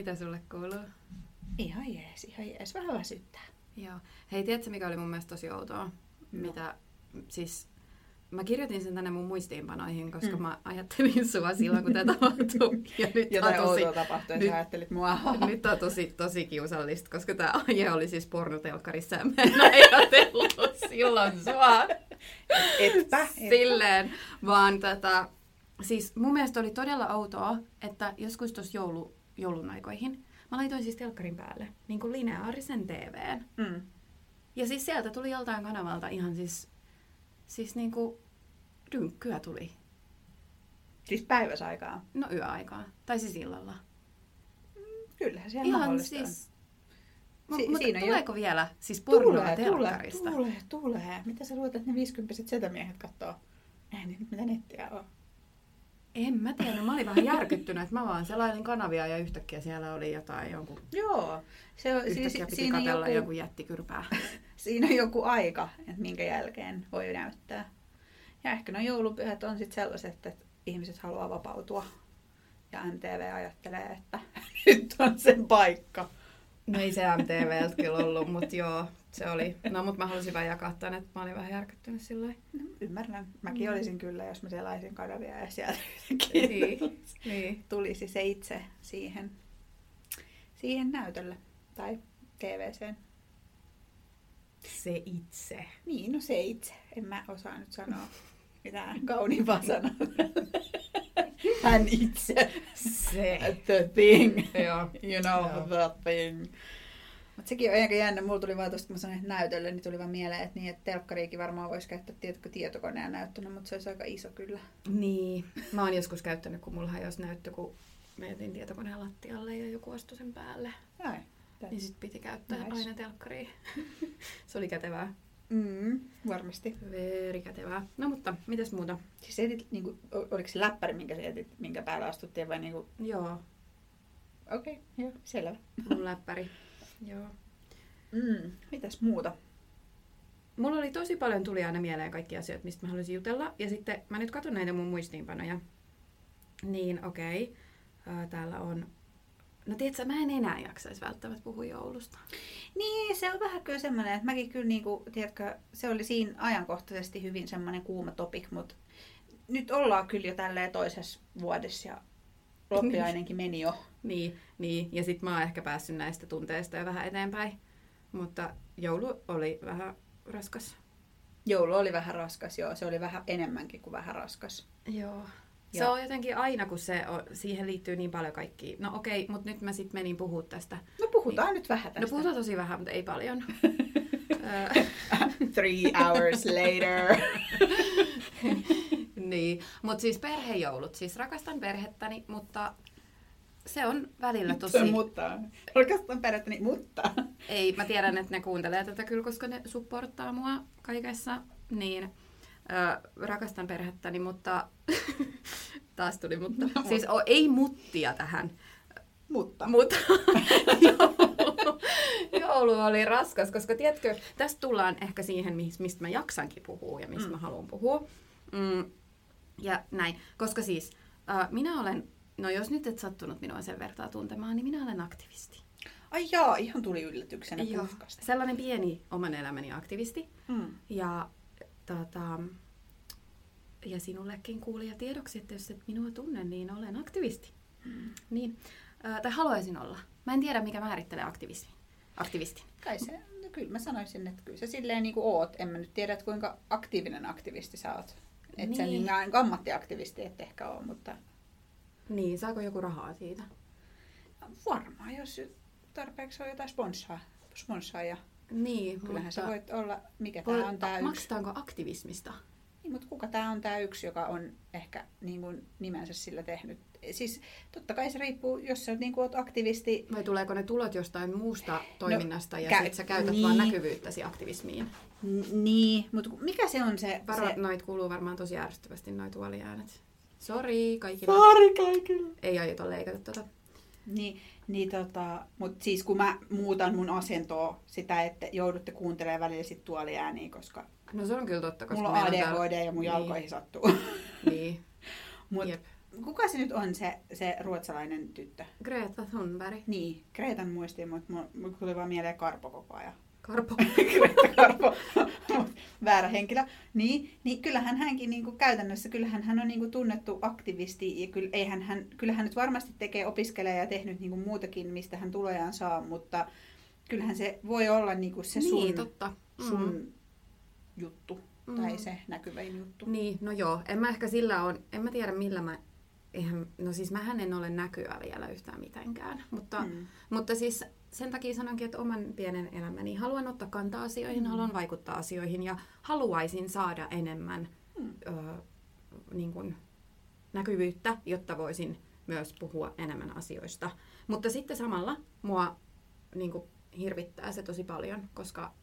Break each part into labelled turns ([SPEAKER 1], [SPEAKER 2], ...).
[SPEAKER 1] Mitä sulle kuuluu?
[SPEAKER 2] Ihan jees, ihan jees. Vähän väsyttää.
[SPEAKER 1] Joo. Hei, tiedätkö mikä oli mun mielestä tosi outoa?
[SPEAKER 2] No.
[SPEAKER 1] Mitä, siis mä kirjoitin sen tänne mun muistiinpanoihin, koska
[SPEAKER 2] Mm.
[SPEAKER 1] mä ajattelin sua silloin, kun tämä tapahtui. Ja nyt
[SPEAKER 2] Jotain
[SPEAKER 1] on tosi,
[SPEAKER 2] outoa tapahtui,
[SPEAKER 1] nyt-
[SPEAKER 2] ajattelit mua.
[SPEAKER 1] nyt on tosi, tosi kiusallista, koska tämä aihe oli siis pornotelkkarissa ja mä en ajatellut silloin sua
[SPEAKER 2] Etpä.
[SPEAKER 1] silleen, vaan tätä, siis mun mielestä oli todella outoa, että joskus tuossa joulu, joulun aikoihin mä laitoin siis telkkarin päälle niin kuin lineaarisen TVn.
[SPEAKER 2] Mm.
[SPEAKER 1] Ja siis sieltä tuli joltain kanavalta ihan siis, siis niinku dynkkyä tuli.
[SPEAKER 2] Siis päiväsaikaa.
[SPEAKER 1] No yöaikaa. Tai siis illalla.
[SPEAKER 2] Kyllähän siellä
[SPEAKER 1] ihan
[SPEAKER 2] mahdollista
[SPEAKER 1] siis...
[SPEAKER 2] on. Si-
[SPEAKER 1] mutta
[SPEAKER 2] siinä on jo-
[SPEAKER 1] tuleeko vielä siis pornoa
[SPEAKER 2] Tulee, tulee,
[SPEAKER 1] telkkarista?
[SPEAKER 2] tulee, tulee. Mitä sä luulet, että ne 50 setämiehet katsoo? Eihän niitä mitä nettiä on.
[SPEAKER 1] En mä tiedä, mä olin vähän järkyttynyt, että mä vaan selailin kanavia ja yhtäkkiä siellä oli jotain jonkun...
[SPEAKER 2] Joo. Se on,
[SPEAKER 1] Yhtäkkiä
[SPEAKER 2] siis,
[SPEAKER 1] piti
[SPEAKER 2] siinä, joku,
[SPEAKER 1] joku jättikyrpää.
[SPEAKER 2] siinä on joku aika, että minkä jälkeen voi näyttää. Ja ehkä no joulupyhät on sitten sellaiset, että ihmiset haluaa vapautua. Ja MTV ajattelee, että nyt on sen paikka.
[SPEAKER 1] No ei se MTVltä kyllä ollut, mutta joo, se oli. No mutta mä halusin vaan jakaa tämän, että mä olin vähän järkyttynyt sillä.
[SPEAKER 2] No, ymmärrän. Mäkin
[SPEAKER 1] Mm.
[SPEAKER 2] olisin kyllä, jos mä selaisin kanavia ja sieltä
[SPEAKER 1] Niin, niin.
[SPEAKER 2] tulisi se itse siihen, siihen näytölle tai TVCen.
[SPEAKER 1] Se itse.
[SPEAKER 2] Niin, no se itse. En mä osaa nyt sanoa mitään kauniimpaa sanaa. Hän itse.
[SPEAKER 1] Se.
[SPEAKER 2] The thing.
[SPEAKER 1] Joo.
[SPEAKER 2] You know,
[SPEAKER 1] Joo.
[SPEAKER 2] the thing. Mutta sekin on aika jännä. Mulla tuli vaan tosta, kun mä sanoin, että näytölle, niin tuli vaan mieleen, että, niin, että telkkariikin varmaan voisi käyttää tiedätkö, tietokoneen näyttönä, mutta se olisi aika iso kyllä.
[SPEAKER 1] Niin. Mä oon joskus käyttänyt, kun mulla jos näyttö, kun mä jätin tietokoneen lattialle ja joku astui sen päälle.
[SPEAKER 2] Näin.
[SPEAKER 1] Niin sit piti käyttää
[SPEAKER 2] Nice.
[SPEAKER 1] aina telkkaria. se oli kätevää.
[SPEAKER 2] Mm, varmasti.
[SPEAKER 1] Veri kätevää. No mutta, mitäs muuta?
[SPEAKER 2] Siis etit, niin kuin, oliko se läppäri, minkä sä etit, minkä päällä astuttiin vai niin kuin,
[SPEAKER 1] Joo,
[SPEAKER 2] okei, okay, joo, selvä.
[SPEAKER 1] mun läppäri. Joo.
[SPEAKER 2] Mm, mitäs muuta?
[SPEAKER 1] Mulla oli tosi paljon tuli aina mieleen kaikki asiat, mistä mä haluaisin jutella. Ja sitten mä nyt katson näitä mun muistiinpanoja. Niin okei, okay. täällä on... No tiedätkö, mä en enää jaksaisi välttämättä puhua joulusta.
[SPEAKER 2] Niin, se on vähän kyllä semmoinen, että mäkin kyllä, niin kuin, tiedätkö, se oli siinä ajankohtaisesti hyvin semmoinen kuuma topik, mutta nyt ollaan kyllä jo tälleen toisessa vuodessa ja loppiainenkin meni jo.
[SPEAKER 1] Niin, niin. ja sitten mä oon ehkä päässyt näistä tunteista jo vähän eteenpäin. Mutta joulu oli vähän raskas.
[SPEAKER 2] Joulu oli vähän raskas, joo, se oli vähän enemmänkin kuin vähän raskas.
[SPEAKER 1] Joo. Se
[SPEAKER 2] Joo.
[SPEAKER 1] on jotenkin aina, kun se on, siihen liittyy niin paljon kaikki. No okei, mutta nyt mä sitten menin puhua tästä.
[SPEAKER 2] No puhutaan nyt vähän tästä.
[SPEAKER 1] No puhutaan tosi vähän, mutta ei paljon.
[SPEAKER 2] Three hours later.
[SPEAKER 1] niin, mutta siis perhejoulut. Siis rakastan perhettäni, mutta se on välillä tosi...
[SPEAKER 2] Se mutta. Rakastan perättäni, mutta.
[SPEAKER 1] Ei, mä tiedän, että ne kuuntelee tätä kyllä, koska ne supporttaa mua kaikessa. Niin, ö, rakastan perhettäni, mutta... Taas tuli mutta. Siis o, ei muttia tähän.
[SPEAKER 2] Mutta.
[SPEAKER 1] Mutta joulu, joulu oli raskas, koska tiedätkö, tästä tullaan ehkä siihen, mis- mistä mä jaksankin puhua ja mistä
[SPEAKER 2] Mm.
[SPEAKER 1] mä haluan puhua. Mm, ja näin, koska siis äh, minä olen, no jos nyt et sattunut minua sen vertaa tuntemaan, niin minä olen aktivisti.
[SPEAKER 2] Ai jaa, ihan tuli yllätyksenä
[SPEAKER 1] Joo,
[SPEAKER 2] puskasta.
[SPEAKER 1] sellainen pieni oman elämäni aktivisti.
[SPEAKER 2] Mm.
[SPEAKER 1] Ja, tota, ja sinullekin kuulija tiedoksi, että jos et minua tunne, niin olen aktivisti.
[SPEAKER 2] Mm.
[SPEAKER 1] Niin, äh, tai haluaisin olla. Mä en tiedä, mikä määrittelee aktivismin. aktivistin.
[SPEAKER 2] Kai se, no kyllä mä sanoisin, että kyllä sä silleen niin kuin oot. En mä nyt tiedä, että kuinka aktiivinen aktivisti sä oot. Et
[SPEAKER 1] Niin.
[SPEAKER 2] niin niin ammattiaktivisti et ehkä ole, mutta
[SPEAKER 1] Niin, saako joku rahaa siitä?
[SPEAKER 2] varmaan jos tarpeeksi on jotain sponssaa, sponssaajia.
[SPEAKER 1] Niin,
[SPEAKER 2] Kyllähän
[SPEAKER 1] mutta
[SPEAKER 2] sä voit olla, mikä
[SPEAKER 1] voi-
[SPEAKER 2] tää on tää yksi.
[SPEAKER 1] maksetaanko aktivismista?
[SPEAKER 2] Niin, mutta kuka tää on tää yksi, joka on ehkä niin kuin nimensä sillä tehnyt. Siis totta kai se riippuu, jos sä niin oot aktivisti,
[SPEAKER 1] Vai tuleeko ne tulot jostain muusta toiminnasta ja
[SPEAKER 2] kä-
[SPEAKER 1] sit sä käytät
[SPEAKER 2] niin.
[SPEAKER 1] vaan näkyvyyttäsi aktivismiin?
[SPEAKER 2] n- niin, mutta mikä se on se...
[SPEAKER 1] Varo,
[SPEAKER 2] se...
[SPEAKER 1] noit kuuluu varmaan tosi ärsyttävästi noit tuoliäänet. Sori kaikille.
[SPEAKER 2] Pari kaikille.
[SPEAKER 1] Ei aiota leikata tota.
[SPEAKER 2] Niin, niin tota, mutta siis kun mä muutan mun asentoa sitä, että joudutte kuuntelemaan välillä sit tuoliääniä, koska,
[SPEAKER 1] No se on kyllä totta, koska
[SPEAKER 2] mulla on ADHD
[SPEAKER 1] täällä-
[SPEAKER 2] ja mun
[SPEAKER 1] Niin.
[SPEAKER 2] jalkoihin sattuu.
[SPEAKER 1] Niin,
[SPEAKER 2] Mut,
[SPEAKER 1] Jep.
[SPEAKER 2] Kuka se nyt on se, se ruotsalainen tyttö?
[SPEAKER 1] Greta Thunberg.
[SPEAKER 2] Niin, Kreetan muistiin, mutta mulla tuli vaan mieleen Karpo koko ajan.
[SPEAKER 1] Karpo.
[SPEAKER 2] Greta Karpo, väärä henkilö. Niin, niin kyllähän hänkin niin kuin käytännössä, kyllähän hän on niin kuin tunnettu aktivisti ja kyllä, eihän hän, kyllähän nyt varmasti tekee, opiskelee ja tehnyt niin kuin muutakin, mistä hän tulojaan saa, mutta kyllähän se voi olla niin kuin se sun,
[SPEAKER 1] Niin, totta. Mm.
[SPEAKER 2] sun juttu tai
[SPEAKER 1] Mm.
[SPEAKER 2] se näkyvin juttu.
[SPEAKER 1] Niin, no joo. En mä ehkä sillä on, en mä tiedä millä mä, eihän, no siis mähän en ole näkyä vielä yhtään mitenkään. Mutta. Mm. mutta siis sen takia sanonkin, että oman pienen elämäni haluan ottaa kantaa asioihin,
[SPEAKER 2] Mm.
[SPEAKER 1] haluan vaikuttaa asioihin ja haluaisin saada enemmän
[SPEAKER 2] Mm.
[SPEAKER 1] ö, niin kuin näkyvyyttä, jotta voisin myös puhua enemmän asioista. Mutta sitten samalla mua niin kuin, hirvittää se tosi paljon, koska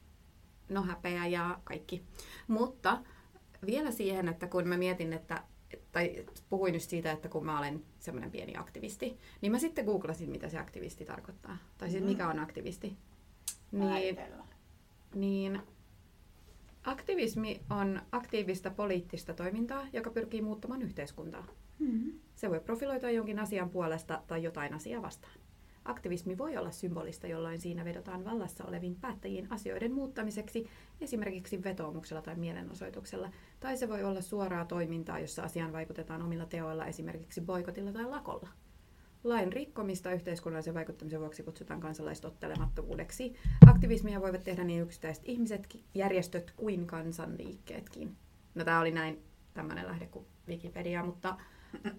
[SPEAKER 1] no häpeä ja kaikki. Mutta vielä siihen, että kun mä mietin, että tai puhuin just siitä, että kun mä olen semmoinen pieni aktivisti, niin mä sitten googlasin, mitä se aktivisti tarkoittaa. Tai siis
[SPEAKER 2] Mm.
[SPEAKER 1] mikä on aktivisti. Niin, niin aktivismi on aktiivista poliittista toimintaa, joka pyrkii muuttamaan yhteiskuntaa.
[SPEAKER 2] Mm.
[SPEAKER 1] Se voi profiloitua jonkin asian puolesta tai jotain asiaa vastaan. Aktivismi voi olla symbolista, jolloin siinä vedotaan vallassa oleviin päättäjiin asioiden muuttamiseksi, esimerkiksi vetoomuksella tai mielenosoituksella, tai se voi olla suoraa toimintaa, jossa asiaan vaikutetaan omilla teoilla, esimerkiksi boikotilla tai lakolla. Lain rikkomista yhteiskunnallisen vaikuttamisen vuoksi kutsutaan kansalaistottelemattomuudeksi. Aktivismia voivat tehdä niin yksittäiset ihmiset, järjestöt kuin kansanliikkeetkin. No tämä oli näin tämmöinen lähde kuin Wikipedia, mutta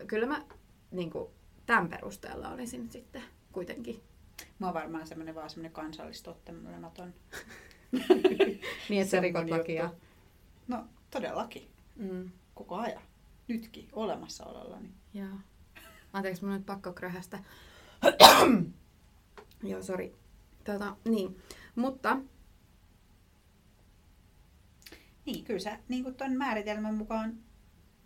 [SPEAKER 1] kyllä mä niin kuin, tämän perusteella olisin sitten kuitenkin.
[SPEAKER 2] Mä oon varmaan semmoinen vaan semmoinen kansallistottelematon.
[SPEAKER 1] Niin, että sä rikot lakia.
[SPEAKER 2] No todellakin.
[SPEAKER 1] Mm,
[SPEAKER 2] Koko ajan. Nytkin olemassaolollani.
[SPEAKER 1] joo. Anteeksi, mun on nyt pakko kröhästä. joo, sori. Tota, niin. Mutta
[SPEAKER 2] Niin, kyllä sä niin ton määritelmän mukaan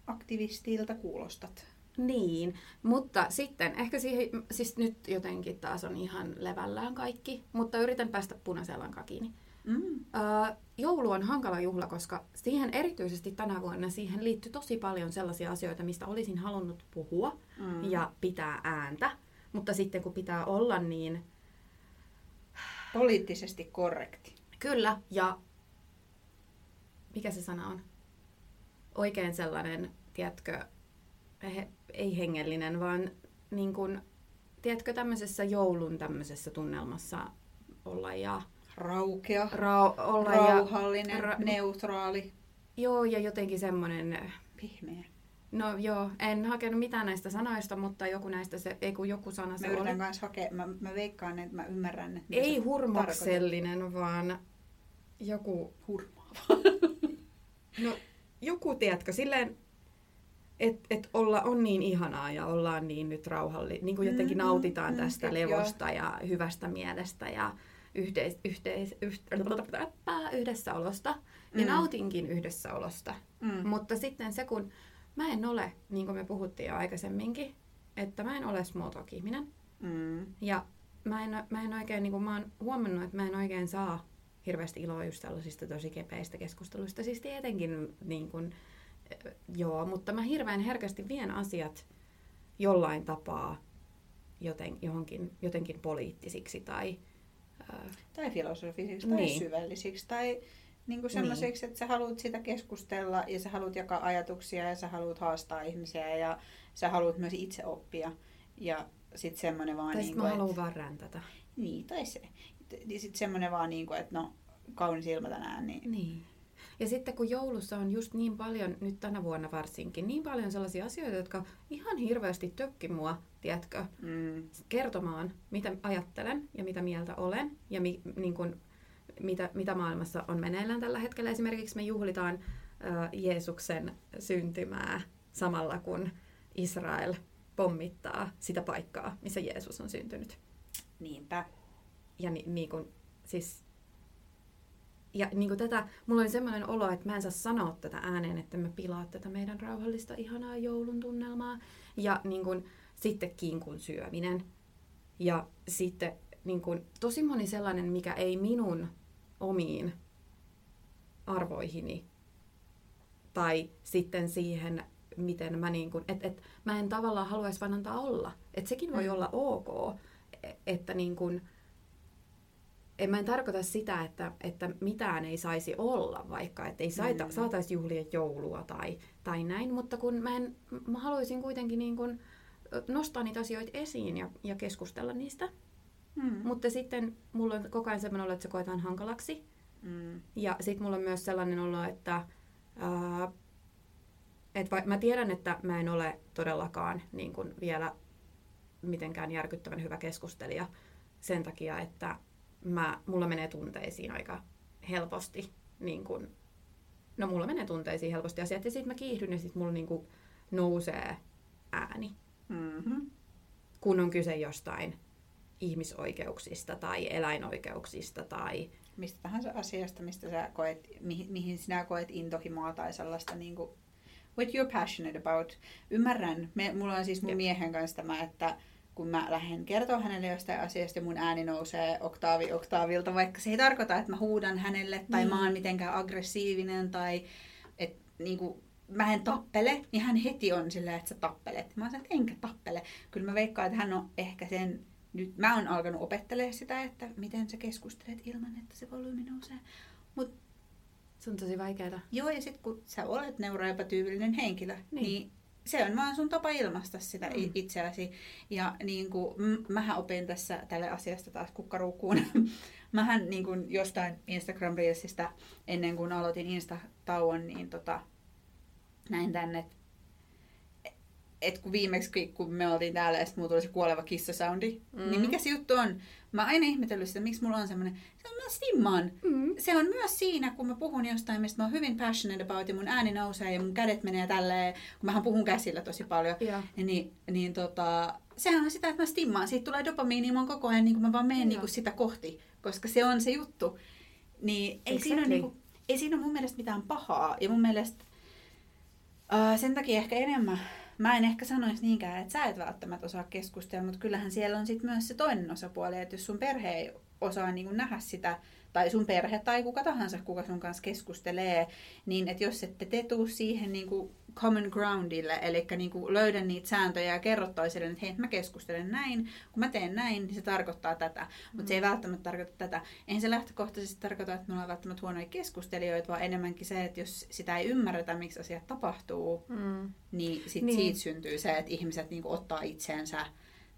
[SPEAKER 2] aktivistilta kuulostat.
[SPEAKER 1] Niin, mutta sitten ehkä siihen, siis nyt jotenkin taas on ihan levällään kaikki, mutta yritän päästä punaiseen lankaan kiinni.
[SPEAKER 2] Mm.
[SPEAKER 1] Öö, joulu on hankala juhla, koska siihen erityisesti tänä vuonna siihen liittyy tosi paljon sellaisia asioita, mistä olisin halunnut puhua
[SPEAKER 2] Mm.
[SPEAKER 1] ja pitää ääntä. Mutta sitten kun pitää olla niin
[SPEAKER 2] Poliittisesti korrekti.
[SPEAKER 1] kyllä ja mikä se sana on? Oikein sellainen, tiedätkö, ei hengellinen, vaan niin kuin, tiedätkö, tämmöisessä joulun tämmöisessä tunnelmassa olla ja
[SPEAKER 2] Raukea,
[SPEAKER 1] rau, olla
[SPEAKER 2] rauhallinen,
[SPEAKER 1] ra-
[SPEAKER 2] neutraali,
[SPEAKER 1] Joo, ja jotenkin semmoinen,
[SPEAKER 2] pihmeä.
[SPEAKER 1] no joo, en hakenut mitään näistä sanoista, mutta joku näistä, se, ei kun joku sana
[SPEAKER 2] Mä
[SPEAKER 1] se
[SPEAKER 2] yritän
[SPEAKER 1] oli.
[SPEAKER 2] hakea, mä, mä veikkaan, että mä ymmärrän, että
[SPEAKER 1] Ei
[SPEAKER 2] sä
[SPEAKER 1] hurmoksellinen, vaan joku,
[SPEAKER 2] hurmaava.
[SPEAKER 1] no joku, tiedätkö, silleen, että et olla on niin ihanaa ja ollaan niin nyt rauhalli, niin kuin jotenkin
[SPEAKER 2] Mm,
[SPEAKER 1] nautitaan
[SPEAKER 2] mm,
[SPEAKER 1] tästä
[SPEAKER 2] mm,
[SPEAKER 1] levosta ja hyvästä mielestä ja yhteis, yhteis, yhteis, yhdessäolosta. Ja
[SPEAKER 2] Mm.
[SPEAKER 1] nautinkin yhdessäolosta.
[SPEAKER 2] Mm.
[SPEAKER 1] Mutta sitten se, kun mä en ole, niin kuin me puhuttiin jo aikaisemminkin, että mä en ole small ihminen.
[SPEAKER 2] Mm.
[SPEAKER 1] Ja mä en, mä en oikein, niin kuin mä oon huomannut, että mä en oikein saa hirveästi iloa just tällaisista tosi kepeistä keskusteluista. Siis tietenkin, niin kuin, joo, mutta mä hirveän herkästi vien asiat jollain tapaa joten, johonkin, jotenkin poliittisiksi tai... Ää,
[SPEAKER 2] Tai filosofisiksi tai
[SPEAKER 1] Niin.
[SPEAKER 2] syvällisiksi tai niin semmoisiksi, että sä haluat sitä keskustella ja sä haluat jakaa ajatuksia ja sä haluat haastaa ihmisiä ja sä haluat myös itse oppia. Ja sitten semmoinen vaan
[SPEAKER 1] tai
[SPEAKER 2] niin kuin,
[SPEAKER 1] mä haluan vaan räntätä.
[SPEAKER 2] niin, tai se. Ja sitten semmoinen vaan niin kuin, että no kaunis ilma tänään, niin
[SPEAKER 1] Niin. Ja sitten kun joulussa on just niin paljon, nyt tänä vuonna varsinkin, niin paljon sellaisia asioita, jotka ihan hirveästi tökki mua, tiedätkö,
[SPEAKER 2] mm,
[SPEAKER 1] kertomaan, mitä ajattelen ja mitä mieltä olen ja mi, niin kun, mitä, mitä maailmassa on meneillään tällä hetkellä. Esimerkiksi me juhlitaan ä, Jeesuksen syntymää samalla kun Israel pommittaa sitä paikkaa, missä Jeesus on syntynyt.
[SPEAKER 2] niinpä.
[SPEAKER 1] Ja ni, niin kun, siis, ja niin kun tätä, mulla oli semmoinen olo, että mä en saa sanoa tätä ääneen, että mä pilaa tätä meidän rauhallista, ihanaa joulun tunnelmaa. Ja niin kun, sitten kinkun syöminen. Ja sitten niin kun, tosi moni sellainen, mikä ei minun omiin arvoihini tai sitten siihen miten mä niin kuin, että et, mä en tavallaan haluaisi vaan antaa olla. Että sekin voi
[SPEAKER 2] Mm.
[SPEAKER 1] olla ok, e- että niin kuin, en mä en tarkoita sitä, että, että mitään ei saisi olla, vaikka että ei saita,
[SPEAKER 2] Mm.
[SPEAKER 1] saataisi juhlia joulua tai, tai näin, mutta kun mä, en, mä haluaisin kuitenkin niin kuin nostaa niitä asioita esiin ja, ja keskustella niistä.
[SPEAKER 2] Mm.
[SPEAKER 1] Mutta sitten mulla on koko ajan sellainen olo, että se koetaan hankalaksi.
[SPEAKER 2] Mm.
[SPEAKER 1] Ja sitten mulla on myös sellainen olo, että ää, et va- mä tiedän, että mä en ole todellakaan niin kun vielä mitenkään järkyttävän hyvä keskustelija sen takia, että mä, mulla menee tunteisiin aika helposti. Niin kun, no mulla menee tunteisiin helposti asiat ja sitten mä kiihdyn ja sitten mulla niin kun nousee ääni,
[SPEAKER 2] Mm-hmm.
[SPEAKER 1] kun on kyse jostain ihmisoikeuksista tai eläinoikeuksista tai
[SPEAKER 2] Mistä tahansa asiasta, mistä sä koet, mihin, mihin sinä koet intohimoa tai sellaista niin kuin, what you're passionate about. Ymmärrän, me, mulla on siis mun
[SPEAKER 1] Jep.
[SPEAKER 2] miehen kanssa tämä, että kun mä lähden kertoa hänelle jostain asiasta ja mun ääni nousee oktaavi oktaavilta, vaikka se ei tarkoita, että mä huudan hänelle tai
[SPEAKER 1] Niin.
[SPEAKER 2] mä oon mitenkään aggressiivinen tai että niinku, mä en tappele, niin hän heti on silleen, että sä tappelet. Mä oon että enkä tappele. Kyllä mä veikkaan, että hän on ehkä sen, nyt mä oon alkanut opettelemaan sitä, että miten sä keskustelet ilman, että se volyymi nousee.
[SPEAKER 1] se on tosi vaikeaa.
[SPEAKER 2] Joo, ja sitten kun sä olet neuroepätyypillinen henkilö, niin.
[SPEAKER 1] Niin.
[SPEAKER 2] Niin se on vaan sun tapa ilmaista sitä
[SPEAKER 1] Mm.
[SPEAKER 2] itseäsi. Ja niin kuin, mähän opin tässä tälle asiasta taas kukkaruukkuun. mähän niin kuin jostain Instagram Reelsistä ennen kuin aloitin Insta-tauon, niin tota, näin tänne, että et kun viimeksi kun me oltiin täällä ja sitten tuli se kuoleva kissasoundi,
[SPEAKER 1] Mm.
[SPEAKER 2] mm. niin mikä se juttu on? Mä oon aina ihmetellyt sitä, miksi mulla on semmoinen, se on mä stimmaan
[SPEAKER 1] Mm.
[SPEAKER 2] se on myös siinä, kun mä puhun jostain, mistä mä oon hyvin passionate about ja mun ääni nousee ja mun kädet menee tälleen, kun mähän puhun käsillä tosi paljon,
[SPEAKER 1] Ja.
[SPEAKER 2] niin, niin tota, sehän on sitä, että mä stimmaan. Siitä tulee dopamiini, mä oon koko ajan, niin kuin mä vaan menen
[SPEAKER 1] Joo.
[SPEAKER 2] niin sitä kohti, koska se on se juttu. Niin ei, siinä ole,
[SPEAKER 1] Exactly.
[SPEAKER 2] niin kuin, ei siinä ole mun mielestä mitään pahaa. Ja mun mielestä uh, sen takia ehkä enemmän, mä en ehkä sanoisi niinkään, että sä et välttämättä osaa keskustella, mutta kyllähän siellä on sitten myös se toinen osapuoli, että jos sun perhe ei osaa niin nähdä sitä, tai sun perhe tai kuka tahansa, kuka sun kanssa keskustelee, niin että jos ette te tuu siihen niin kuin common groundille, eli niin kuin löydä niitä sääntöjä ja kerro toiselle, että hei, mä keskustelen näin, kun mä teen näin, niin se tarkoittaa tätä, mutta se ei välttämättä tarkoita tätä. Eihän se lähtökohtaisesti tarkoita, että me ollaan välttämättä huonoja keskustelijoita, vaan enemmänkin se, että jos sitä ei ymmärretä, miksi asiat tapahtuu,
[SPEAKER 1] Mm.
[SPEAKER 2] niin, sit
[SPEAKER 1] Niin.
[SPEAKER 2] siitä syntyy se, että ihmiset niin kuin ottaa itseensä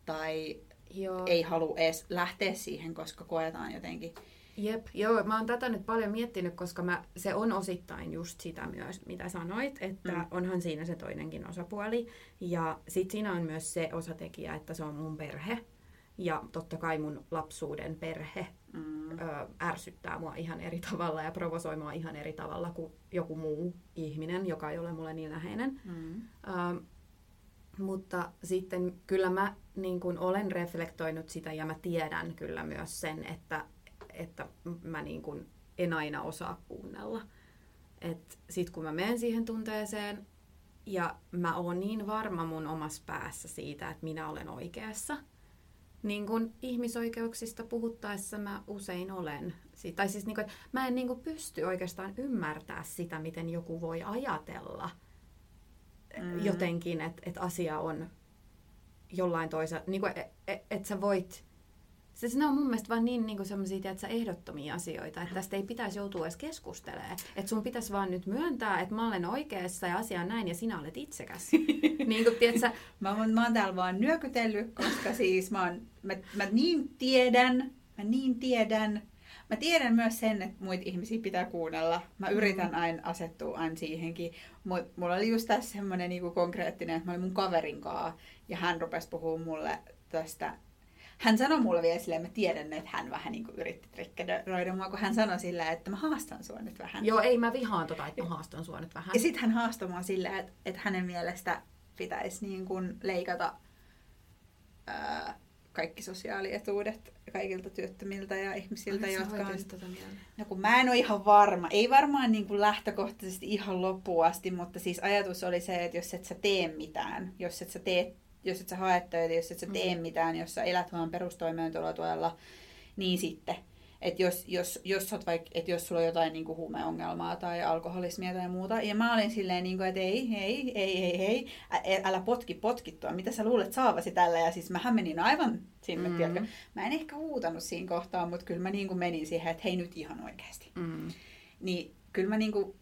[SPEAKER 2] tai
[SPEAKER 1] Joo.
[SPEAKER 2] ei halua edes lähteä siihen, koska koetaan jotenkin
[SPEAKER 1] Jep, joo, mä oon tätä nyt paljon miettinyt, koska mä, se on osittain just sitä myös, mitä sanoit, että
[SPEAKER 2] Mm.
[SPEAKER 1] onhan siinä se toinenkin osapuoli. Ja sit siinä on myös se osatekijä, että se on mun perhe. Ja totta kai mun lapsuuden perhe
[SPEAKER 2] mm,
[SPEAKER 1] ö, ärsyttää mua ihan eri tavalla ja provosoi mua ihan eri tavalla kuin joku muu ihminen, joka ei ole mulle niin läheinen.
[SPEAKER 2] mm,
[SPEAKER 1] Ähm, mutta sitten kyllä mä niin kun olen reflektoinut sitä ja mä tiedän kyllä myös sen, että, että mä niin kun en aina osaa kuunnella. Et sit kun mä menen siihen tunteeseen ja mä oon niin varma mun omassa päässä siitä, että minä olen oikeassa, niin kun ihmisoikeuksista puhuttaessa mä usein olen. Si- Tai siis niin kun, että mä en niin kun pysty oikeastaan ymmärtää sitä, miten joku voi ajatella –
[SPEAKER 2] Mm.
[SPEAKER 1] jotenkin, että et asia on jollain toisella, niin että et, et sä voit, siis ne on mun mielestä vaan niin, niin semmoisia että ehdottomia asioita, että tästä ei pitäisi joutua edes keskustelemaan. Että sun pitäisi vaan nyt myöntää, että mä olen oikeassa ja asia on näin ja sinä olet itsekäs. niin kuin, tiedätkö,
[SPEAKER 2] Mä, oon- mä oon täällä vaan nyökytellyt, koska siis mä, oon, mä, mä niin tiedän, mä niin tiedän. Mä tiedän myös sen, että muita ihmisiä pitää kuunnella. Mä yritän aina asettua aina siihenkin. Mutta mulla oli just tässä semmoinen niinku konkreettinen, että mä olin mun kaverin kanssa ja hän rupesi puhumaan mulle tästä. Hän sanoi mulle vielä silleen, mä tiedän, että hän vähän niinku yritti trikkeroida mua, kun hän sanoi silleen, että mä haastan sua nyt vähän.
[SPEAKER 1] joo ei mä vihaan tota, että mä haastan sua nyt vähän.
[SPEAKER 2] Ja sitten hän haastoi mua silleen, että, että hänen mielestä pitäisi niin kuin leikata ää, kaikki sosiaalietuudet kaikilta työttömiltä ja ihmisiltä,
[SPEAKER 1] sä
[SPEAKER 2] jotka on...
[SPEAKER 1] tota?
[SPEAKER 2] No kun mä en ole ihan varma. Ei varmaan niin kuin lähtökohtaisesti ihan loppuun asti, mutta siis ajatus oli se, että jos et sä tee mitään, jos et sä, tee, jos et sä hae töitä, jos et sä tee
[SPEAKER 1] Mm.
[SPEAKER 2] mitään, jos sä elät vaan perustoimeentulotuella, niin sitten. että jos, jos, jos, oot vaik, että jos sulla on jotain niin kuin huumeongelmaa tai alkoholismia tai muuta, ja mä olin silleen, niin kuin, että ei, ei, ei, ei, ei, ä, älä potki potkittua, mitä sä luulet saavasi tällä, ja siis mähän menin aivan sinne, mm. tiedätkö? Mä en ehkä huutanut siinä kohtaa, mutta kyllä mä niin kuin menin siihen, että hei nyt ihan oikeasti. Mm. Niin kyllä mä niin kuin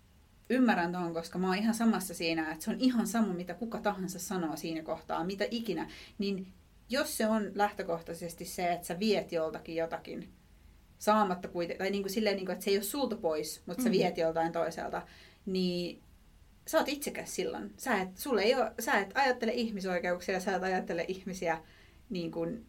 [SPEAKER 2] ymmärrän tuon, koska mä oon ihan samassa siinä, että se on ihan sama, mitä kuka tahansa sanoo siinä kohtaa, mitä ikinä, niin jos se on lähtökohtaisesti se, että sä viet joltakin jotakin, saamatta kuitenkin, tai niin kuin silleen, niin kuin, että se ei ole sulta pois, mutta sä mm. viet joltain toiselta, niin sä oot itsekäs silloin. Sä et, sulle ei ole, sä et ajattele ihmisoikeuksia, sä et ajattele ihmisiä niin kuin,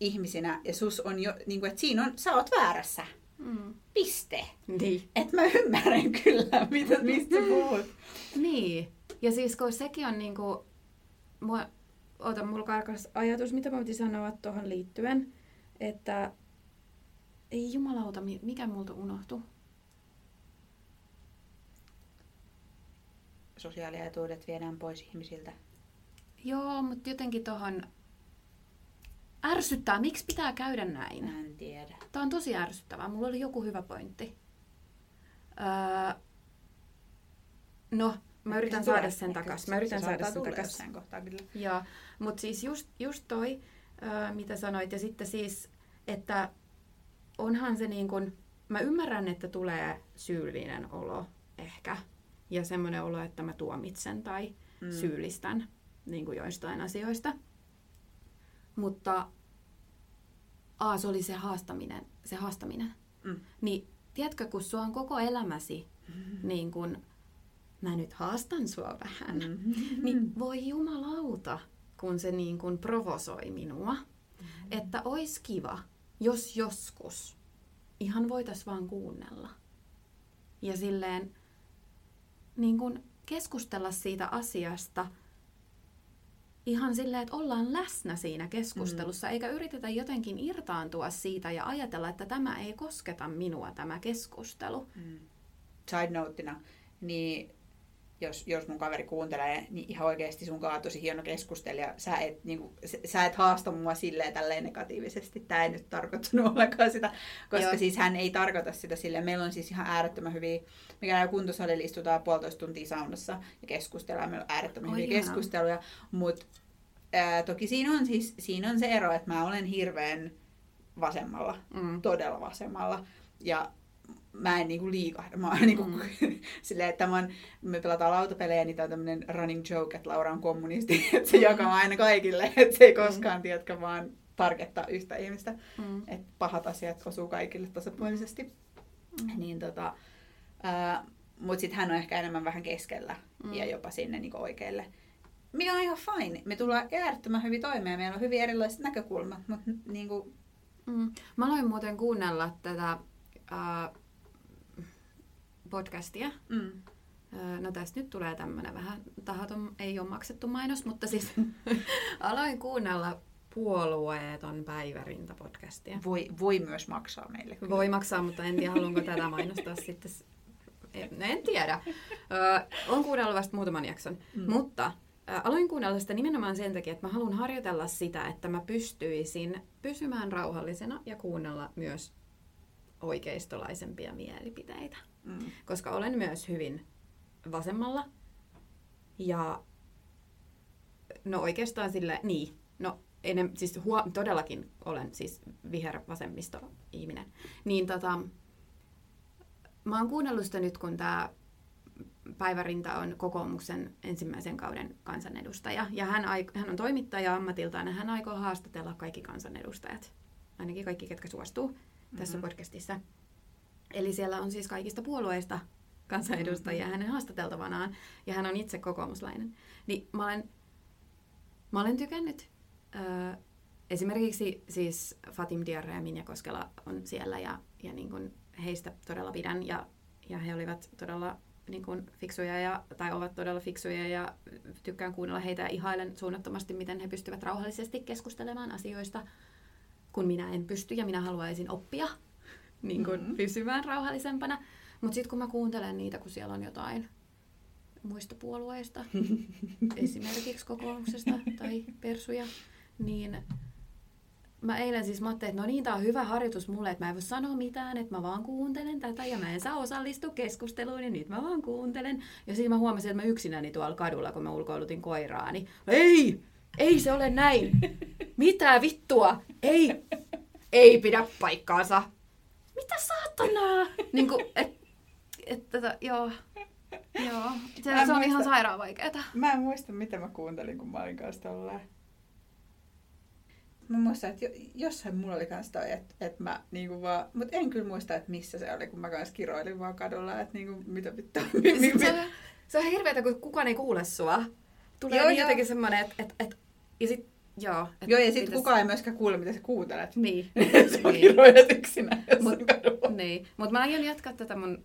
[SPEAKER 2] ihmisinä, ja sus on jo, niin kuin, että siinä on, sä oot väärässä. Mm. Piste.
[SPEAKER 1] Niin.
[SPEAKER 2] Et mä ymmärrän kyllä, mitä, mistä puhut.
[SPEAKER 1] niin. Ja siis kun sekin on niinku, mua, ota, mulla karkas ajatus, mitä mä voitin sanoa tuohon liittyen, että ei jumalauta, mikä multa unohtu?
[SPEAKER 2] Sosiaalietuudet viedään pois ihmisiltä.
[SPEAKER 1] Joo, mutta jotenkin tuohon ärsyttää. Miksi pitää käydä näin?
[SPEAKER 2] En tiedä.
[SPEAKER 1] Tämä on tosi ärsyttävää. Mulla oli joku hyvä pointti. Öö, no, mä yritän saada sen takas. Mä yritän saada sen takas.
[SPEAKER 2] kohtaa kyllä.
[SPEAKER 1] Joo, mutta siis just, just toi, öö, mitä sanoit. Ja sitten siis, että onhan se niin kuin, mä ymmärrän, että tulee syyllinen olo ehkä. Ja semmoinen olo, että mä tuomitsen tai mm. syyllistän niin kuin joistain asioista. Mutta A, se oli se haastaminen. Se haastaminen. Mm. Niin tiedätkö, kun sua on koko elämäsi, mm-hmm. niin kun mä nyt haastan sua vähän, mm-hmm. niin voi jumalauta, kun se niin kun provosoi minua. Mm-hmm. Että ois kiva, jos joskus ihan voitais vaan kuunnella. Ja silleen niin kun keskustella siitä asiasta – ihan silleen, että ollaan läsnä siinä keskustelussa, mm. eikä yritetä jotenkin irtaantua siitä ja ajatella, että tämä ei kosketa minua, tämä keskustelu. Mm.
[SPEAKER 2] Side noteina, niin jos, jos mun kaveri kuuntelee, niin ihan oikeasti sun on tosi hieno keskustelija. Sä et, niin kuin, sä et haasta mua silleen tälleen negatiivisesti. Tämä ei nyt tarkoittanut ollenkaan sitä, koska Joo. siis hän ei tarkoita sitä silleen. Meillä on siis ihan äärettömän hyviä, me käydään kuntosalilla, istutaan puolitoista tuntia saunassa ja keskustellaan. Meillä on äärettömän hyviä ihan. keskusteluja, mutta ää, toki siinä on, siis, siinä on se ero, että mä olen hirveän vasemmalla, mm. todella vasemmalla. Ja mä en niinku liikahda. Mä oon niinku, mm. silleen, että mä oon, me pelataan lautapelejä, niin tää on tämmönen running joke, että Laura on kommunisti, että se mm. jakaa aina kaikille, että se ei mm. koskaan, mm. tiedätkö, vaan targettaa yhtä ihmistä. Mm. Että pahat asiat osuu kaikille tasapuolisesti. Mm. Niin tota, äh, mutta sitten hän on ehkä enemmän vähän keskellä mm. ja jopa sinne niinku oikealle. Mikä on ihan fine. Me tullaan äärettömän hyvin toimeen. Meillä on hyvin erilaiset näkökulmat, mutta niin kuin...
[SPEAKER 1] mm. Mä aloin muuten kuunnella tätä äh, podcastia. Mm. No tästä nyt tulee tämmöinen vähän tahaton, ei ole maksettu mainos, mutta siis aloin kuunnella puolueeton päivärinta-podcastia.
[SPEAKER 2] Voi, voi myös maksaa meille.
[SPEAKER 1] Kyllä. Voi maksaa, mutta en tiedä, haluanko tätä mainostaa sitten. En, en tiedä. Ö, olen kuunnellut vasta muutaman jakson. Mm. Mutta ö, aloin kuunnella sitä nimenomaan sen takia, että mä haluan harjoitella sitä, että mä pystyisin pysymään rauhallisena ja kuunnella myös oikeistolaisempia mielipiteitä. Mm. Koska olen myös hyvin vasemmalla. Ja no oikeastaan sille, niin, no enem, siis huo, todellakin olen siis vihervasemmisto ihminen. Niin tota, mä oon kuunnellut sitä nyt, kun tämä Päivärinta on kokoomuksen ensimmäisen kauden kansanedustaja. Ja hän, hän on toimittaja ammatiltaan ja hän aikoo haastatella kaikki kansanedustajat. Ainakin kaikki, ketkä suostuu mm-hmm. tässä podcastissa. Eli siellä on siis kaikista puolueista kansanedustajia mm-hmm. hänen haastateltavanaan, ja hän on itse kokoomuslainen. Niin mä olen, mä olen tykännyt. Ö, esimerkiksi siis Fatim Diarra ja Minja Koskela on siellä, ja, ja niin kuin heistä todella pidän, ja, ja he olivat todella niin kuin fiksuja ja, tai ovat todella fiksuja ja tykkään kuunnella heitä ja ihailen suunnattomasti, miten he pystyvät rauhallisesti keskustelemaan asioista, kun minä en pysty ja minä haluaisin oppia niin kuin mm-hmm. pysymään rauhallisempana. Mutta sitten kun mä kuuntelen niitä, kun siellä on jotain muista puolueista, esimerkiksi kokoomuksesta tai persuja, niin mä eilen siis mä ajattelin, että no niin, tää on hyvä harjoitus mulle, että mä en voi sanoa mitään, että mä vaan kuuntelen tätä ja mä en saa osallistua keskusteluun ja nyt mä vaan kuuntelen. Ja siinä mä huomasin, että mä yksinäni tuolla kadulla, kun mä ulkoilutin koiraa, niin ei, ei se ole näin. Mitä vittua? Ei, ei pidä paikkaansa. Mitä saatanaa? Niin kuin, et, et, tota, joo, joo. Se, se on ihan sairaan vaikeeta.
[SPEAKER 2] Mä en muista, mitä mä kuuntelin, kun mä olin kanssa tolleen. Mä muistan, että jo, jossain mulla oli kans toi, että, että mä niinku vaan, mut en kyllä muista, että missä se oli, kun mä kanssa kiroilin vaan kadulla, että niinku, mitä vittua. mi-
[SPEAKER 1] Se on, se on hirveetä, kun kukaan ei kuule sua. Tulee
[SPEAKER 2] Joo,
[SPEAKER 1] niin
[SPEAKER 2] joo.
[SPEAKER 1] jotenkin semmoinen, että et, et, ja sit, joo. Et
[SPEAKER 2] Joo, ja sit
[SPEAKER 1] pitäis-
[SPEAKER 2] kukaan ei myöskään kuule, mitä sä kuuntelet.
[SPEAKER 1] Niin.
[SPEAKER 2] sä
[SPEAKER 1] niin.
[SPEAKER 2] kiroilet yksinään
[SPEAKER 1] Mut- niin. Mutta mä aion jatkaa tätä mun,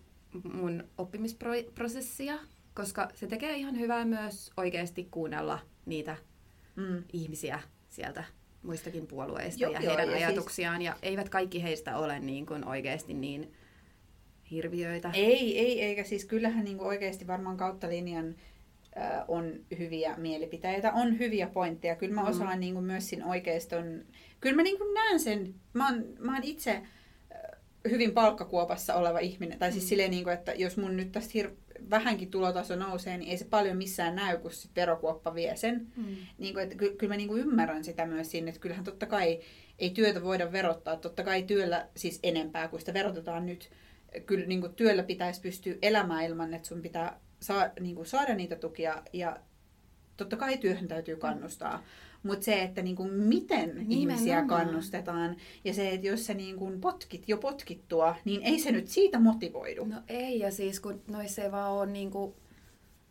[SPEAKER 1] mun oppimisprosessia, koska se tekee ihan hyvää myös oikeasti kuunnella niitä
[SPEAKER 2] Mm.
[SPEAKER 1] ihmisiä sieltä muistakin puolueista
[SPEAKER 2] Joo,
[SPEAKER 1] ja
[SPEAKER 2] joo,
[SPEAKER 1] heidän
[SPEAKER 2] ja siis-
[SPEAKER 1] ajatuksiaan. Ja eivät kaikki heistä ole niin kuin oikeasti niin hirviöitä.
[SPEAKER 2] Ei, ei, eikä siis kyllähän niinku oikeasti varmaan kautta linjan on hyviä mielipiteitä, on hyviä pointteja. Kyllä mä
[SPEAKER 1] Mm.
[SPEAKER 2] osaan niinku myös siinä oikeiston, kyllä mä niinku näen sen, mä oon, mä oon itse hyvin palkkakuopassa oleva ihminen, tai siis
[SPEAKER 1] Mm.
[SPEAKER 2] silleen niinku, että jos mun nyt tästä hir- vähänkin tulotaso nousee, niin ei se paljon missään näy, kun sit verokuoppa vie sen.
[SPEAKER 1] Mm.
[SPEAKER 2] Niin kuin, että ky- kyllä mä niin kuin ymmärrän sitä myös siinä, että kyllähän totta kai ei työtä voida verottaa. Totta kai työllä siis enempää kuin sitä verotetaan nyt. Kyllä niin kuin työllä pitäisi pystyä elämään ilman, että sun pitää saa, niin kuin saada niitä tukia. Ja totta kai työhön täytyy kannustaa. Mutta se, että niin kuin miten ihmisiä
[SPEAKER 1] Nimenomaan.
[SPEAKER 2] kannustetaan ja se, että jos sä niin kuin potkit jo potkittua, niin ei se nyt siitä motivoidu.
[SPEAKER 1] No ei, ja siis kun noissa ei vaan ole niinku